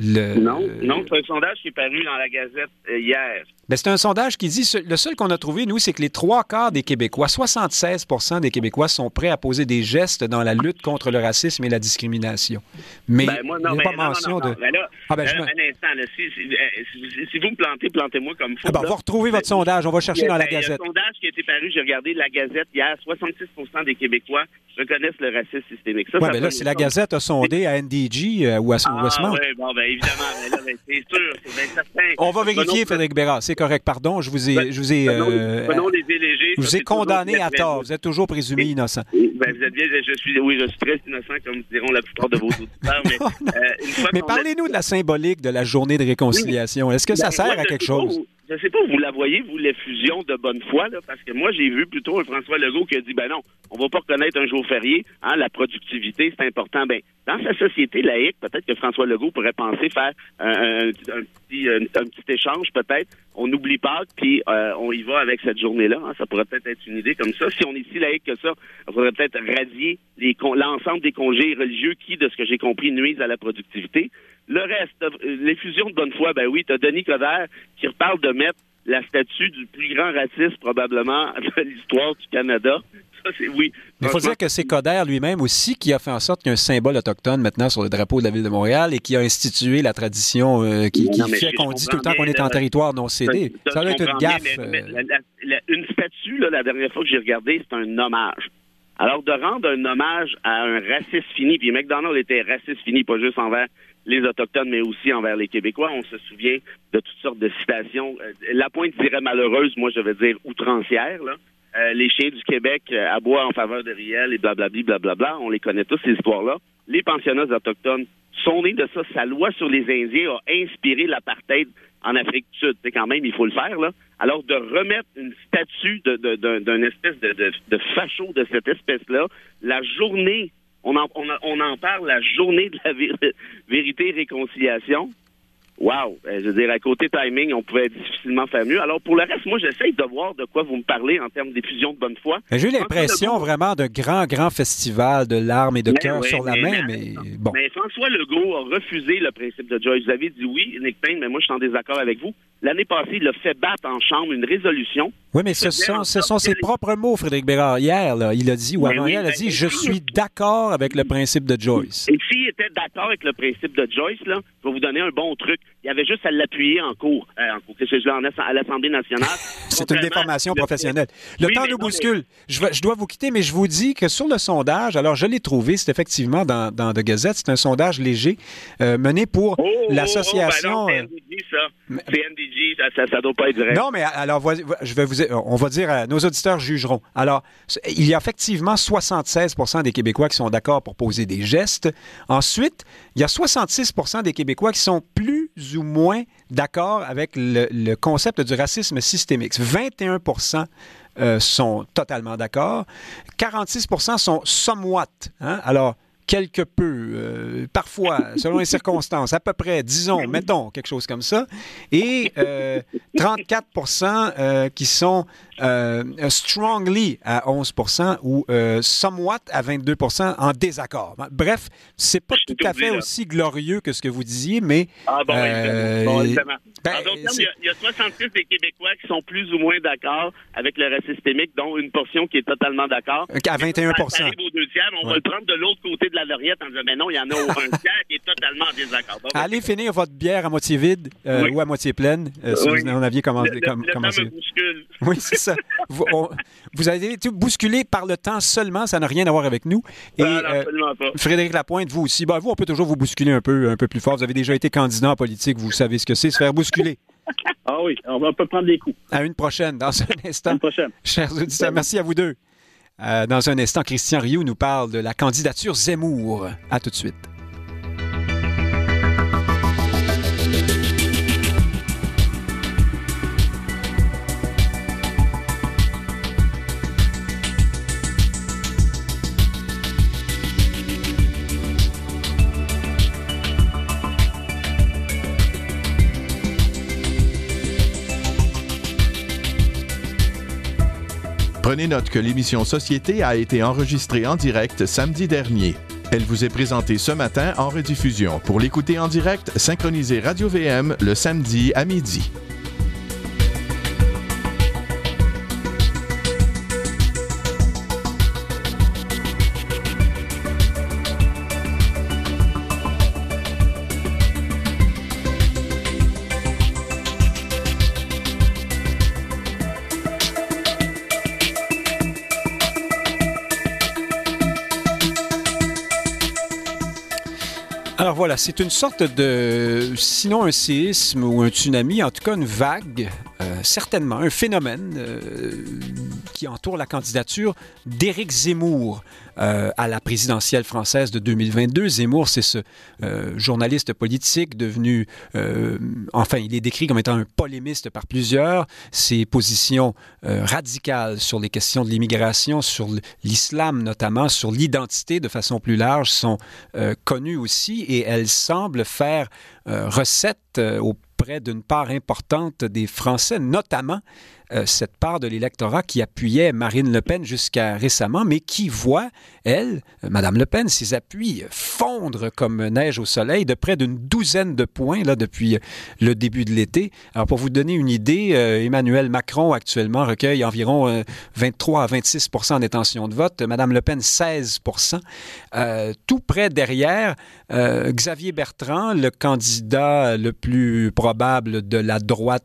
le, non, non c'est un sondage qui est paru dans la Gazette euh, hier. Ben, c'est un sondage qui dit, le seul qu'on a trouvé, nous, c'est que les trois quarts des Québécois, 76 des Québécois sont prêts à poser des gestes dans la lutte contre le racisme et la discrimination. Mais ben, moi, non, il n'y a pas mention de... ah, ben, un instant, si, si, vous me plantez, plantez-moi comme faut. Ah ben, on va retrouver votre sondage, on va chercher dans la Gazette. Le sondage qui a été paru, j'ai regardé la Gazette hier, 66% des Québécois reconnaissent le racisme systémique. Ça, ouais, ça là, si la Gazette a sondé à NDG euh, ou à ah, Westmount. Oui, bon, ben évidemment, mais là, ben, c'est sûr, c'est bien certain. On va vérifier, Frédéric Bérard, c'est correct. Pardon, je vous ai, ben, je vous ai, euh, je vous ai condamné à tort. Vous êtes toujours présumé innocent. Ben, vous êtes bien, je suis, oui, je suis très innocent, comme diront la plupart de vos [laughs] auditeurs. Mais, euh, mais parlez-nous de la symbolique de la journée de réconciliation. Est-ce que ça ben, sert à quelque chose? Je sais pas, vous la voyez, vous, l'effusion de bonne foi, parce que moi, j'ai vu plutôt un François Legault qui a dit, ben non, on va pas reconnaître un jour férié, hein, la productivité, c'est important. Ben, dans sa société laïque, peut-être que François Legault pourrait penser faire un, petit, un, petit, échange, peut-être. On n'oublie pas, puis euh, on y va avec cette journée-là. Hein. ça pourrait peut-être être une idée comme ça. Si on est si laïque que ça, il faudrait peut-être radier l'ensemble des congés religieux qui, de ce que j'ai compris, nuisent à la productivité. Le reste, euh, l'effusion de bonne foi, ben oui, tu as Denis Coderre qui reparle de mettre la statue du plus grand raciste probablement [laughs] de l'histoire du Canada. Ça, c'est oui. Il faut dire que c'est Coder lui-même aussi qui a fait en sorte qu'il y a un symbole autochtone maintenant sur le drapeau de la ville de Montréal et qui a institué la tradition euh, qui, fait qu'on dit tout le temps qu'on est en territoire non cédé. Ça, doit être une gaffe. Euh. une statue, la dernière fois que j'ai regardé, c'est un hommage. Alors, de rendre un hommage à un raciste fini, puis McDonald était raciste fini, pas juste envers les Autochtones, mais aussi envers les Québécois. On se souvient de toutes sortes de citations. Euh, la pointe dirait malheureuse, moi je vais dire outrancière. Euh, les chiens du Québec euh, aboient en faveur de Riel et blablabli, blablabla. On les connaît tous, ces histoires-là. Les pensionnats autochtones sont nés de ça. Sa loi sur les Indiens a inspiré l'apartheid en Afrique du Sud. C'est quand même, il faut le faire. Alors, de remettre une statue d'un espèce de, de, de facho de cette espèce-là, la journée on en, on, en parle la journée de la [laughs] vérité et réconciliation. Wow! Euh, je veux dire, à côté timing, on pouvait difficilement faire mieux. Alors, pour le reste, moi, j'essaye de voir de quoi vous me parlez en termes d'effusion de bonne foi. J'ai eu l'impression vraiment de grand, grand festival de larmes et de cœur sur la main, mais, bon. Mais François Legault a refusé le principe de Joyce. Vous avez dit oui, Nick Payne, mais moi, je suis en désaccord avec vous. L'année passée, il a fait battre en Chambre une résolution. Oui, mais ce sont, ce sont ses propres mots, Frédéric Bérard. Hier, là, il a dit, ou avant hier, il a dit Je suis d'accord avec le principe de Joyce. Et s'il était d'accord avec le principe de Joyce, là, je vais vous donner un bon truc. Il y avait juste à l'appuyer en cours, euh, en cours, que je à l'Assemblée nationale. [laughs] C'est une déformation professionnelle. Le temps nous bouscule. Je, je, dois vous quitter, mais je vous dis que sur le sondage, alors je l'ai trouvé, c'est effectivement dans, dans The Gazette, c'est un sondage léger euh, mené pour oh, oh, oh, ben l'association. c'est NDG, ça. C'est NDG, Non, mais alors, je vais vous, on va dire, nos auditeurs jugeront. Alors, il y a effectivement 76% des Québécois qui sont d'accord pour poser des gestes. Ensuite, il y a 66% des Québécois qui sont plus ou moins d'accord avec le, concept du racisme systémique. 21% euh, sont totalement d'accord. 46% sont somewhat. Hein? Alors, quelque peu, parfois, selon les circonstances, à peu près, disons, mettons, quelque chose comme ça, et 34% qui sont strongly à 11% ou somewhat à 22% en désaccord. Bref, c'est pas tout à fait aussi glorieux que ce que vous disiez, mais... Ah bon, évidemment. Ben, en d'autres termes, il y, a, 66 des Québécois qui sont plus ou moins d'accord avec le racisme systémique, dont une portion qui est totalement d'accord. À 21 Ça arrive aux deux tiers, on va le prendre de l'autre côté de la laureate en disant, mais non, il y en a un [laughs] tiers qui est totalement en désaccord. Allez finir votre bière à moitié vide euh, ou à moitié pleine, euh, si vous en aviez commencé. Le, Oui, c'est ça. Vous, vous, avez été bousculé par le temps seulement, ça n'a rien à voir avec nous. Et, euh, Frédéric Lapointe, vous aussi, ben, vous, on peut toujours vous bousculer un peu, un peu plus fort. Vous avez déjà été candidat en politique, vous savez ce que c'est, se faire bousculer ah oui, on peut prendre des coups. À une prochaine, dans un instant. À une prochaine. Chers auditeurs, merci à vous deux. Euh, dans un instant, Christian Rioux nous parle de la candidature Zemmour. À tout de suite. Prenez note que l'émission Société a été enregistrée en direct samedi dernier. Elle vous est présentée ce matin en rediffusion. Pour l'écouter en direct, synchronisez Radio VM le samedi à midi. C'est une sorte de, sinon un séisme ou un tsunami, en tout cas une vague, euh, certainement, un phénomène euh, qui entoure la candidature d'Éric Zemmour euh, à la présidentielle française de 2022. Zemmour, c'est ce journaliste politique devenu, enfin, il est décrit comme étant un polémiste par plusieurs. Ses positions radicales sur les questions de l'immigration, sur l'islam notamment, sur l'identité de façon plus large sont connues aussi et elles semblent faire recette auprès d'une part importante des Français, notamment euh, cette part de l'électorat qui appuyait Marine Le Pen jusqu'à récemment, mais qui voit, elle, euh, Madame Le Pen, ses appuis fondre comme neige au soleil de près d'une douzaine de points là, depuis le début de l'été. Alors, pour vous donner une idée, euh, Emmanuel Macron actuellement recueille environ 23 à 26 d'intention de vote, Madame Le Pen 16 Tout près derrière, Xavier Bertrand, le candidat le plus probable de la droite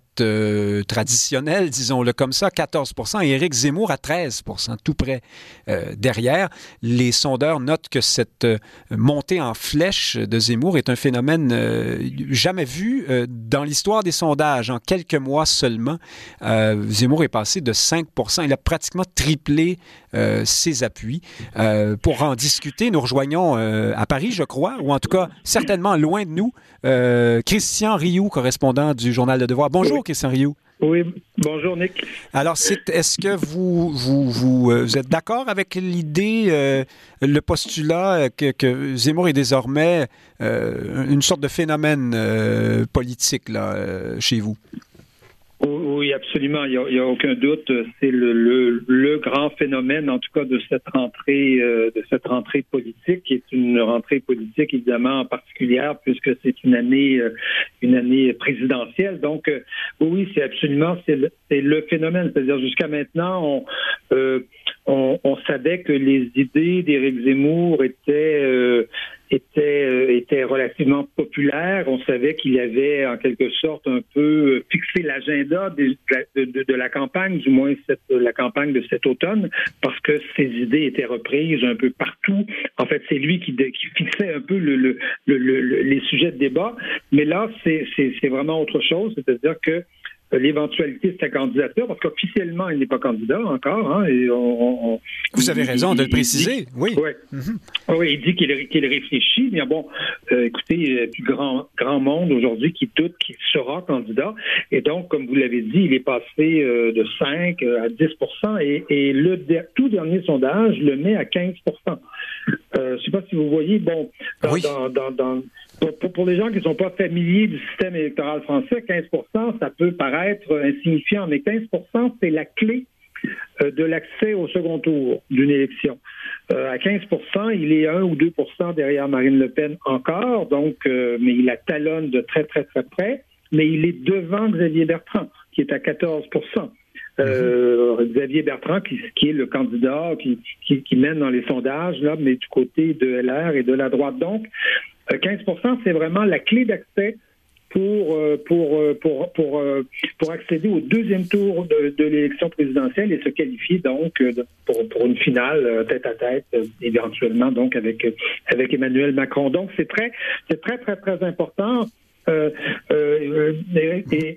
traditionnelle, disons, le comme ça, 14 et Éric Zemmour à 13% tout près euh, derrière. Les sondeurs notent que cette euh, montée en flèche de Zemmour est un phénomène euh, jamais vu dans l'histoire des sondages. En quelques mois seulement, Zemmour est passé de 5% Il a pratiquement triplé ses appuis. pour en discuter, nous rejoignons à Paris, je crois, ou en tout cas certainement loin de nous, Christian Rioux, correspondant du Journal Le Devoir. Bonjour, Christian Rioux. Oui, bonjour Nick. Alors, est-ce que vous, vous, vous, euh, êtes d'accord avec l'idée, euh, le postulat que, Zemmour est désormais euh, une sorte de phénomène politique chez vous? Oui, absolument. Il n'y a, aucun doute. C'est le, le, grand phénomène, en tout cas, de cette rentrée, euh, de cette rentrée politique, qui est une rentrée politique évidemment particulière puisque c'est une année, euh, une année présidentielle. Donc, euh, oui, c'est absolument, c'est le, le, phénomène. C'est-à-dire jusqu'à maintenant, on, on, on, savait que les idées d'Éric Zemmour étaient était, euh, était relativement populaire. On savait qu'il avait en quelque sorte un peu fixé l'agenda de, la campagne, du moins la campagne de cet automne, parce que ses idées étaient reprises un peu partout. En fait, c'est lui qui, fixait un peu le, le, le, les sujets de débat. Mais là, c'est vraiment autre chose, c'est-à-dire que euh, l'éventualité de sa candidature, parce qu'officiellement, il n'est pas candidat encore. Hein, et on, Vous avez raison de le préciser, oui. Mhm. oui. il dit qu'il réfléchit, mais bon, euh, écoutez, il y a du grand, grand monde aujourd'hui qui doute qu'il sera candidat. Et donc, comme vous l'avez dit, il est passé euh, de 5 à 10 et, et le tout dernier sondage le met à 15% je ne sais pas si vous voyez, bon, pour, les gens qui ne sont pas familiers du système électoral français, 15% ça peut paraître insignifiant, mais 15% c'est la clé de l'accès au second tour d'une élection. à 15% il est 1 ou 2% derrière Marine Le Pen encore, donc, mais il la talonne de très, très, très près, mais il est devant Xavier Bertrand, qui est à 14% euh, Xavier Bertrand, qui, qui, est le candidat qui, qui, qui, mène dans les sondages, là, mais du côté de LR et de la droite. Donc, 15% euh, c'est vraiment la clé d'accès pour, euh, pour, pour, pour, pour, accéder au deuxième tour de, l'élection présidentielle et se qualifier donc pour, pour une finale tête à tête, éventuellement donc avec, avec Emmanuel Macron. Donc, c'est très, c'est très, très, très important. Euh, euh,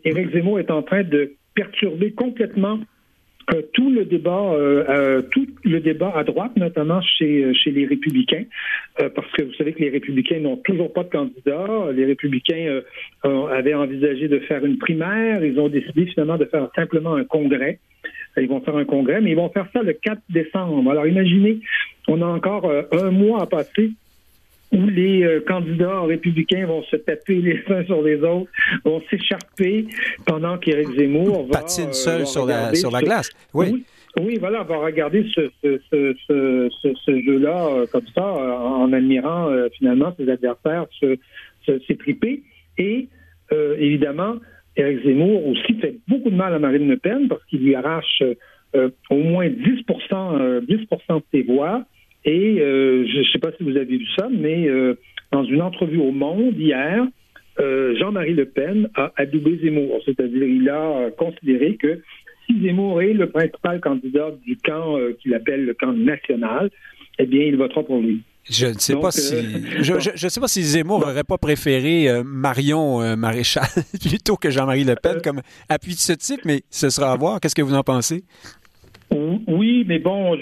Éric Zemmour est en train de perturber complètement euh, tout le débat, euh, tout le débat à droite, notamment chez chez les républicains, parce que vous savez que les républicains n'ont toujours pas de candidat. Les républicains avaient envisagé de faire une primaire. Ils ont décidé finalement de faire simplement un congrès. Ils vont faire un congrès, mais ils vont faire ça le 4 décembre. Alors imaginez, on a encore un mois à passer où les euh, candidats républicains vont se taper les [laughs] uns sur les autres, vont s'écharper pendant qu'Éric Zemmour va... Patine euh, seul sur, la, sur la glace, oui. oui. voilà, va regarder ce, ce, ce, ce jeu-là euh, comme ça, en admirant finalement ses adversaires s'étriper. Et évidemment, Éric Zemmour aussi fait beaucoup de mal à Marine Le Pen parce qu'il lui arrache au moins 10% 10% de ses voix. Et euh, je ne sais pas si vous avez vu ça, mais euh, dans une entrevue au Monde hier, euh, Jean-Marie Le Pen a adoubé Zemmour, c'est-à-dire il a considéré que si Zemmour est le principal candidat du camp qu'il appelle le camp national, eh bien, il votera pour lui. Je ne sais pas si je, je, sais pas si Zemmour n'aurait pas préféré Marion Maréchal [laughs] plutôt que Jean-Marie Le Pen comme appui de ce type, mais ce sera à voir. Qu'est-ce que vous en pensez? Oui, mais bon,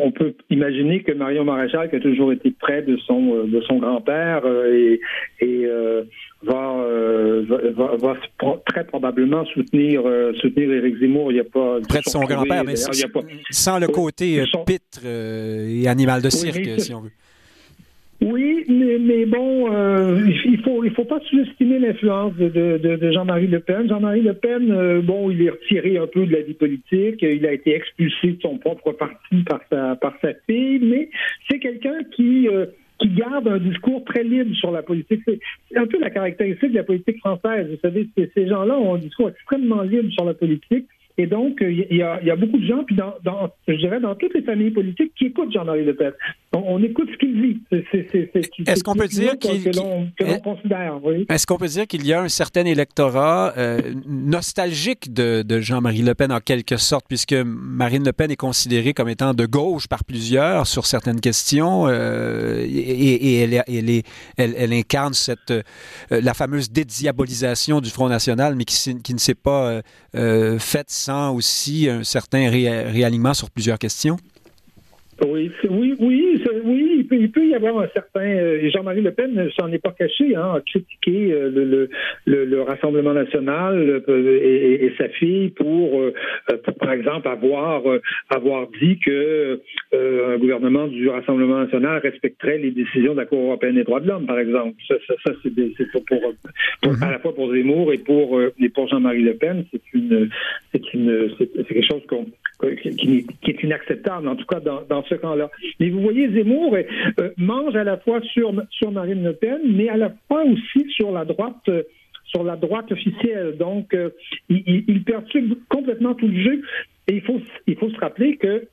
on peut imaginer que Marion Maréchal, qui a toujours été près de son euh, de son grand-père, euh, et, et euh, va, va, va, très probablement soutenir soutenir Éric Zemmour. Il n'y a pas près de son grand-père, mais sans le côté pitre et animal de cirque, si on veut. Oui, mais, bon, euh, il faut il faut pas sous-estimer l'influence de Jean-Marie Le Pen. Jean-Marie Le Pen, euh, bon, il est retiré un peu de la vie politique. Il a été expulsé de son propre parti par sa par sa fille, mais c'est quelqu'un qui euh, qui garde un discours très libre sur la politique. C'est un peu la caractéristique de la politique française. Vous savez, ces gens-là ont un discours extrêmement libre sur la politique. Et donc, il y, a, y a beaucoup de gens, puis dans, dans, je dirais dans toutes les familles politiques, qui écoutent Jean-Marie Le Pen. On, écoute ce qu'il dit. Est-ce qu'on peut dire qu'il considère oui. Est-ce qu'on peut dire qu'il y a un certain électorat euh, nostalgique de, de Jean-Marie Le Pen en quelque sorte, puisque Marine Le Pen est considérée comme étant de gauche par plusieurs sur certaines questions, euh, et, et, elle, elle, est, elle, elle, incarne cette euh, la fameuse dédiabolisation du Front National, mais qui, qui ne s'est pas euh, aussi un certain réalignement sur plusieurs questions? Oui, oui, oui, il peut, y avoir un certain. Euh, Jean-Marie Le Pen ne s'en est pas caché, hein, a critiqué euh, le, le, le, Rassemblement national euh, et, sa fille pour, par exemple, avoir avoir dit que un gouvernement du Rassemblement national respecterait les décisions de la Cour européenne des droits de l'homme, par exemple. Ça, ça, c'est pour, pour, mm-hmm. à la fois pour Zemmour et pour et pour Jean-Marie Le Pen, c'est une c'est une c'est quelque chose qu'on qui, qui, est inacceptable, en tout cas dans, dans ce camp-là. Mais vous voyez, Zemmour euh, mange à la fois sur, sur Marine Le Pen, mais à la fois aussi sur la droite. Euh, sur la droite officielle. Donc, euh, il, perturbe complètement tout le jeu. Et il faut, il faut se rappeler que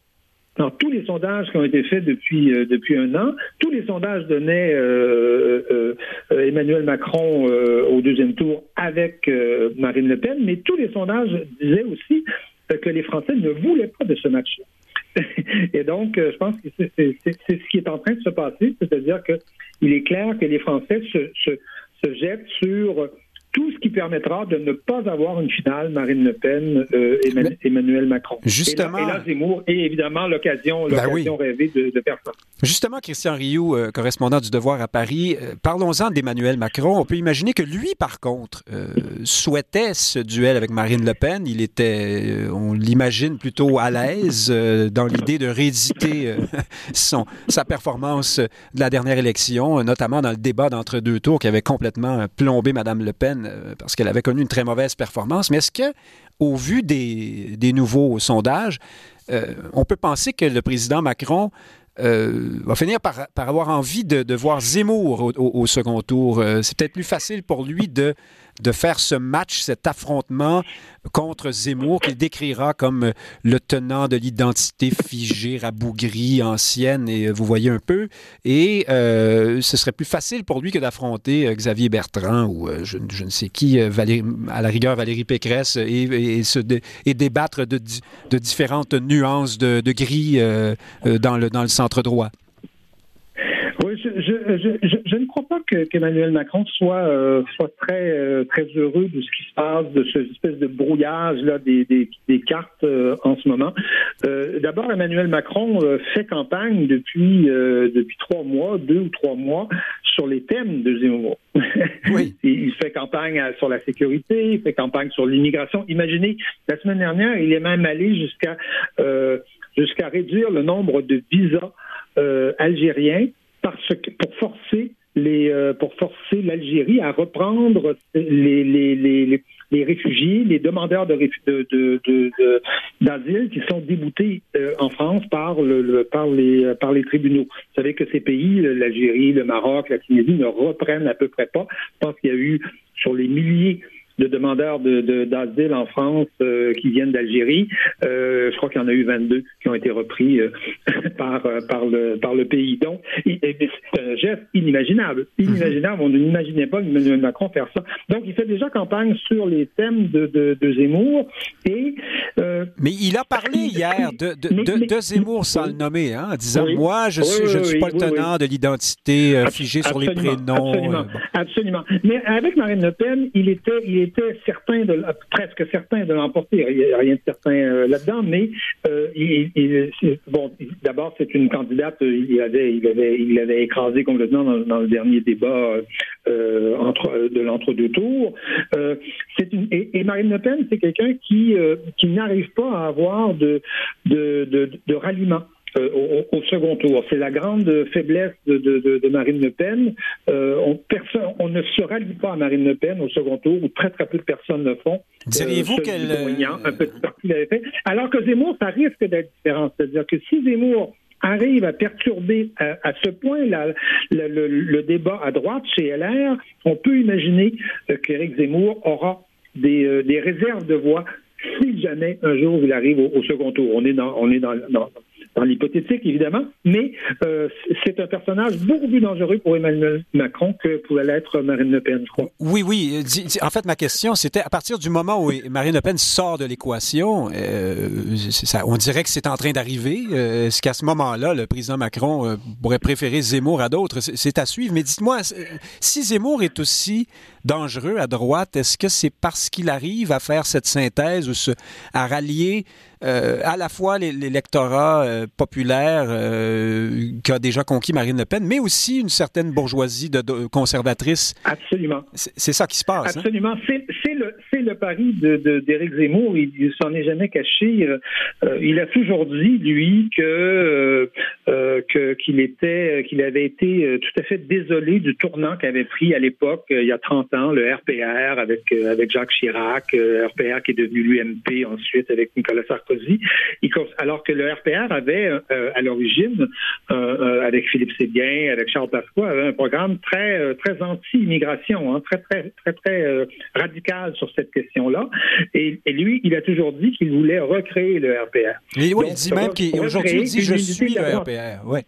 dans tous les sondages qui ont été faits depuis depuis un an, tous les sondages donnaient Emmanuel Macron au deuxième tour avec Marine Le Pen, mais tous les sondages disaient aussi que les Français ne voulaient pas de ce match. [laughs] Et donc, euh, je pense que c'est ce qui est en train de se passer, c'est-à-dire qu'il est clair que les Français se, se, se jettent sur tout ce qui permettra de ne pas avoir une finale Marine Le Pen euh, Emmanuel Macron. Justement. Et là, Zemmour est évidemment l'occasion ben rêvée de. Justement, Christian Rioux, euh, correspondant du Devoir à Paris, euh, parlons-en d'Emmanuel Macron. On peut imaginer que lui, par contre, souhaitait ce duel avec Marine Le Pen. Il était, on l'imagine, plutôt à l'aise dans l'idée de rééditer [laughs] son, sa performance de la dernière élection, notamment dans le débat d'entre deux tours qui avait complètement plombé Mme Le Pen parce qu'elle avait connu une très mauvaise performance. Mais est-ce que, au vu des, nouveaux sondages, euh, on peut penser que le président Macron euh, va finir par, avoir envie de, voir Zemmour au second tour? Euh, c'est peut-être plus facile pour lui de de faire ce match, cet affrontement contre Zemmour qu'il décrira comme le tenant de l'identité figée, rabougrie, ancienne, et euh, vous voyez un peu. Et euh, ce serait plus facile pour lui que d'affronter euh, Xavier Bertrand ou je, ne sais qui, à la rigueur Valérie Pécresse, et, débattre de, différentes nuances de, gris dans le centre droit. Je, je, je, ne crois pas qu'Emmanuel Macron soit, euh, soit très, euh, très heureux de ce qui se passe, de cette espèce de brouillage là, des, des, des cartes euh, en ce moment. D'abord, Emmanuel Macron fait campagne depuis, depuis trois mois, deux ou trois mois, sur les thèmes de Zemmour. [laughs] Oui. il fait campagne sur la sécurité, il fait campagne sur l'immigration. Imaginez, la semaine dernière, il est même allé jusqu'à jusqu'à réduire le nombre de visas algériens parce que pour forcer les euh, pour forcer l'Algérie à reprendre les, les, les, les, réfugiés, les demandeurs de d'asile qui sont déboutés euh, en France par le, par les par les tribunaux. Vous savez que ces pays, l'Algérie, le Maroc, la Tunisie, ne reprennent à peu près pas. Je pense qu'il y a eu sur les milliers de demandeurs d'asile de, en France euh, qui viennent d'Algérie. Euh, je crois qu'il y en a eu 22 qui ont été repris euh, [laughs] par, par, le, par le pays. Donc, c'est un geste inimaginable. Inimaginable. On n'imaginait pas Emmanuel Macron faire ça. Donc, il fait déjà campagne sur les thèmes de, de, de Zemmour. Et, mais il a parlé hier de, de, Zemmour sans le nommer, hein, en disant Moi, je, suis, je ne suis pas le tenant de l'identité figée sur les prénoms. Absolument, absolument. Mais avec Marine Le Pen, il était, il était certain presque certain de l'emporter. Il n'y a rien de certain euh, là-dedans, mais euh, bon, d'abord c'est une candidate. Il avait, il avait, il avait écrasé complètement dans, le dernier débat euh, de l'entre-deux tours. et, Marine Le Pen, c'est quelqu'un qui qui n'arrive pas à avoir de, de, de ralliement. Euh, au, second tour. C'est la grande faiblesse de, Marine Le Pen. Euh, on, personne, on ne se rallie pas à Marine Le Pen au second tour, ou très très peu de personnes le font. Diriez-vous euh, qu'elle... Un petit parti l'avait fait. Alors que Zemmour, ça risque d'être différent. C'est-à-dire que si Zemmour arrive à perturber à, ce point là, le, débat à droite chez LR, on peut imaginer qu'Éric Zemmour aura des, des, réserves de voix si jamais un jour il arrive au, second tour. On est dans, on est dans, dans, dans l'hypothétique évidemment, mais euh, c'est un personnage beaucoup plus dangereux pour Emmanuel Macron que pouvait l'être Marine Le Pen, je crois. Oui, oui. En fait, ma question, c'était à partir du moment où [laughs] Marine Le Pen sort de l'équation, euh, on dirait que c'est en train d'arriver. Euh, est-ce qu'à ce, moment-là, le président Macron euh, pourrait préférer Zemmour à d'autres? C'est à suivre. Mais dites-moi, si Zemmour est aussi dangereux à droite, est-ce que c'est parce qu'il arrive à faire cette synthèse ou à rallier euh, à la fois l'électorat euh, populaire euh, qui a déjà conquis Marine Le Pen, mais aussi une certaine bourgeoisie de, conservatrice? Absolument. C'est ça qui se passe. Hein? Absolument. C'est le, le, pari d'Éric de, Zemmour. Il, ne s'en est jamais caché. il a toujours dit, lui, que qu'il était, qu'il avait été tout à fait désolé du tournant qu'avait pris à l'époque, il y a 30 le RPR avec avec Jacques Chirac, RPR qui est devenu l'UMP ensuite avec Nicolas Sarkozy alors que le RPR avait euh, à l'origine, euh, euh, avec Philippe Séguin, avec Charles Pasqua, avait un programme très très anti-immigration, hein, très très très très radical sur cette question-là. Et, lui, il a toujours dit qu'il voulait recréer le RPR. Et oui, il dit même qu'aujourd'hui, il dit je suis le RPR. Ouais.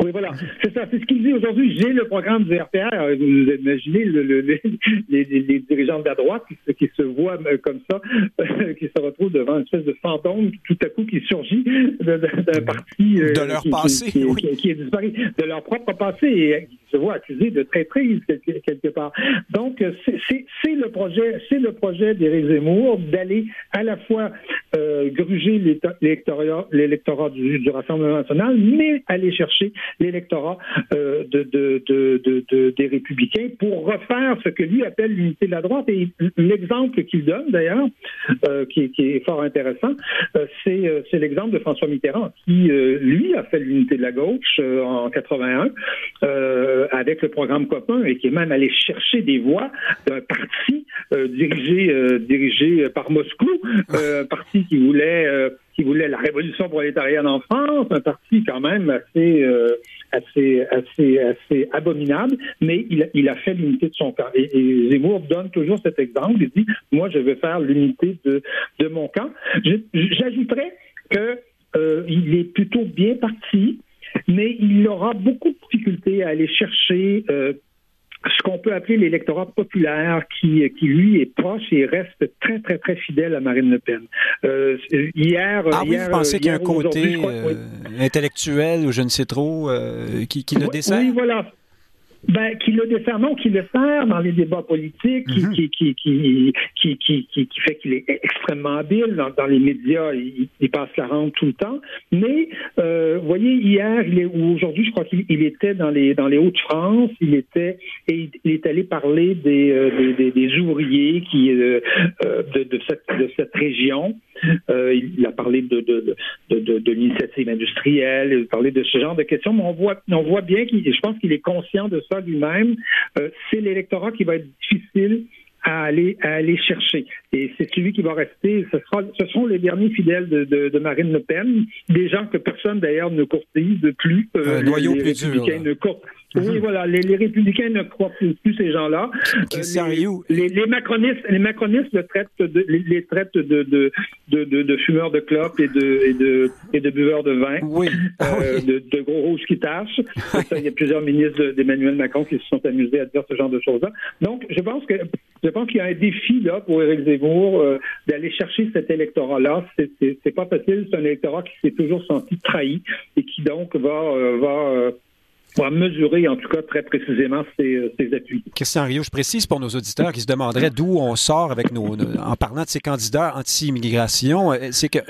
Oui, voilà. C'est ça. C'est ce qu'il dit aujourd'hui. J'ai le programme du RPR. Vous imaginez [laughs] les, dirigeants de la droite qui, se voient euh, comme ça, qui se retrouvent devant une espèce de fantôme tout à coup qui surgit d'un parti. Euh, de leur passé. Qui, est disparu. De leur propre passé et qui se voient accusés de traîtrise quelque, quelque part. Donc, c'est le projet, c'est le projet d'Éric Zemmour d'aller à la fois euh, gruger l'électorat du, du Rassemblement national, mais aller chercher l'électorat euh, de, de, de, des républicains pour refaire ce que lui appelle l'unité de la droite. Et l'exemple qu'il donne, d'ailleurs, euh, qui, est fort intéressant, euh, c'est l'exemple de François Mitterrand, qui, lui, a fait l'unité de la gauche en 81 avec le programme Copain et qui est même allé chercher des voix d'un parti dirigé, dirigé par Moscou, un parti qui voulait qui voulait la révolution prolétarienne en France, un parti quand même assez, euh, assez, assez, assez abominable, mais il, il a fait l'unité de son camp. Et, Zemmour donne toujours cet exemple. Il dit, moi, je veux faire l'unité de, de mon camp. J'ajouterais que euh, il est plutôt bien parti, mais il aura beaucoup de difficultés à aller chercher euh, ce qu'on peut appeler l'électorat populaire qui, qui, lui, est proche et reste très, très, très fidèle à Marine Le Pen. Euh, hier... Ah oui, vous pensez qu'il y a un côté euh, intellectuel ou je ne sais trop euh, qui, qui le dessert? Oui, voilà. Ben, qui le dessert, non, qui le sert dans les débats politiques, qui, mhm. qui, qui, qui, qui, qui, qui, fait qu'il est extrêmement habile. Dans, dans les médias, il, il, passe la rente tout le temps. Mais, euh, vous voyez, hier il est, ou aujourd'hui, je crois qu'il était dans les, dans les Hauts-de-France, il était, et il, est allé parler des, euh, des, des, ouvriers qui, euh, euh, de, de, cette, de cette région. Euh, il a parlé de, de, l'initiative industrielle, il a parlé de ce genre de questions, mais on voit, on voit bien qu'il, je pense qu'il est conscient de ça lui-même. Euh, c'est l'électorat qui va être difficile à aller, à aller chercher. Et c'est celui qui va rester. Ce, sera, ce sont les derniers fidèles de, de, de, Marine Le Pen, des gens que personne d'ailleurs ne courtise plus. Euh, Un noyau les plus dur. Ne oui, mhm. voilà, les, les, républicains ne croient plus, plus ces gens-là. Euh, les, les, macronistes, les macronistes le traitent de, les, traitent de, de, de, de, fumeurs de clopes et de, et de, et de buveurs de vin, oui. Ah euh, de, de, gros rouges qui tâchent. [laughs] il y a plusieurs ministres d'Emmanuel Macron qui se sont amusés à dire ce genre de choses-là. Donc, je pense que je pense qu'il y a un défi là pour Éric Zemmour euh, d'aller chercher cet électorat-là. C'est pas facile. C'est un électorat qui s'est toujours senti trahi et qui donc va euh, va euh, va mesurer en tout cas très précisément ses, appuis. Christian Rio, je précise pour nos auditeurs qui se demanderaient d'où on sort avec nos, en parlant de ces candidats anti-immigration, c'est que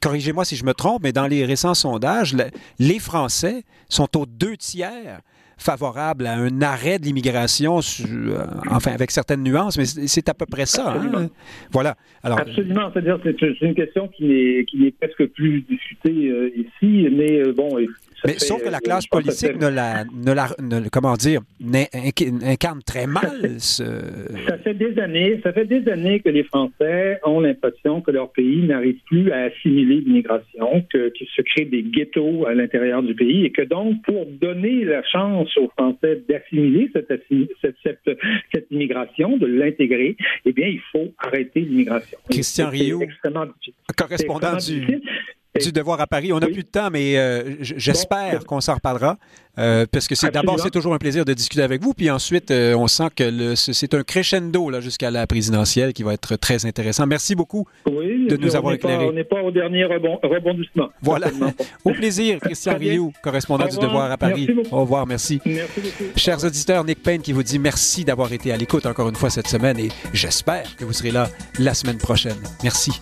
corrigez-moi si je me trompe, mais dans les récents sondages, les Français sont aux deux tiers favorable à un arrêt de l'immigration, euh, enfin avec certaines nuances, mais c'est à peu près ça. Hein? Voilà. Alors, Absolument. C'est-à-dire c'est une question qui n'est qui n'est presque plus discutée euh, ici, mais euh, bon, mais sauf que la classe politique ne la, ne la comment dire, incarne très mal ce... Ça fait des années, ça fait des années que les Français ont l'impression que leur pays n'arrive plus à assimiler l'immigration, que qu'il se crée des ghettos à l'intérieur du pays et que donc pour donner la chance aux Français d'assimiler cette, cette, cette, cette, immigration, de l'intégrer, eh bien il faut arrêter l'immigration. Christian Rio, correspondant du du devoir à Paris. On n'a plus de temps, mais euh, j'espère qu'on s'en reparlera. Euh, parce que c'est d'abord, c'est toujours un plaisir de discuter avec vous. Puis ensuite, euh, on sent que c'est un crescendo là, jusqu'à la présidentielle qui va être très intéressant. Merci beaucoup de nous avoir éclairé. on n'est pas au dernier rebondissement. Voilà. [laughs] au plaisir, Christian Rioux, correspondant du Devoir à Paris. Au revoir, merci. Merci. Chers auditeurs, Nick Payne qui vous dit merci d'avoir été à l'écoute encore une fois cette semaine et j'espère que vous serez là la semaine prochaine. Merci.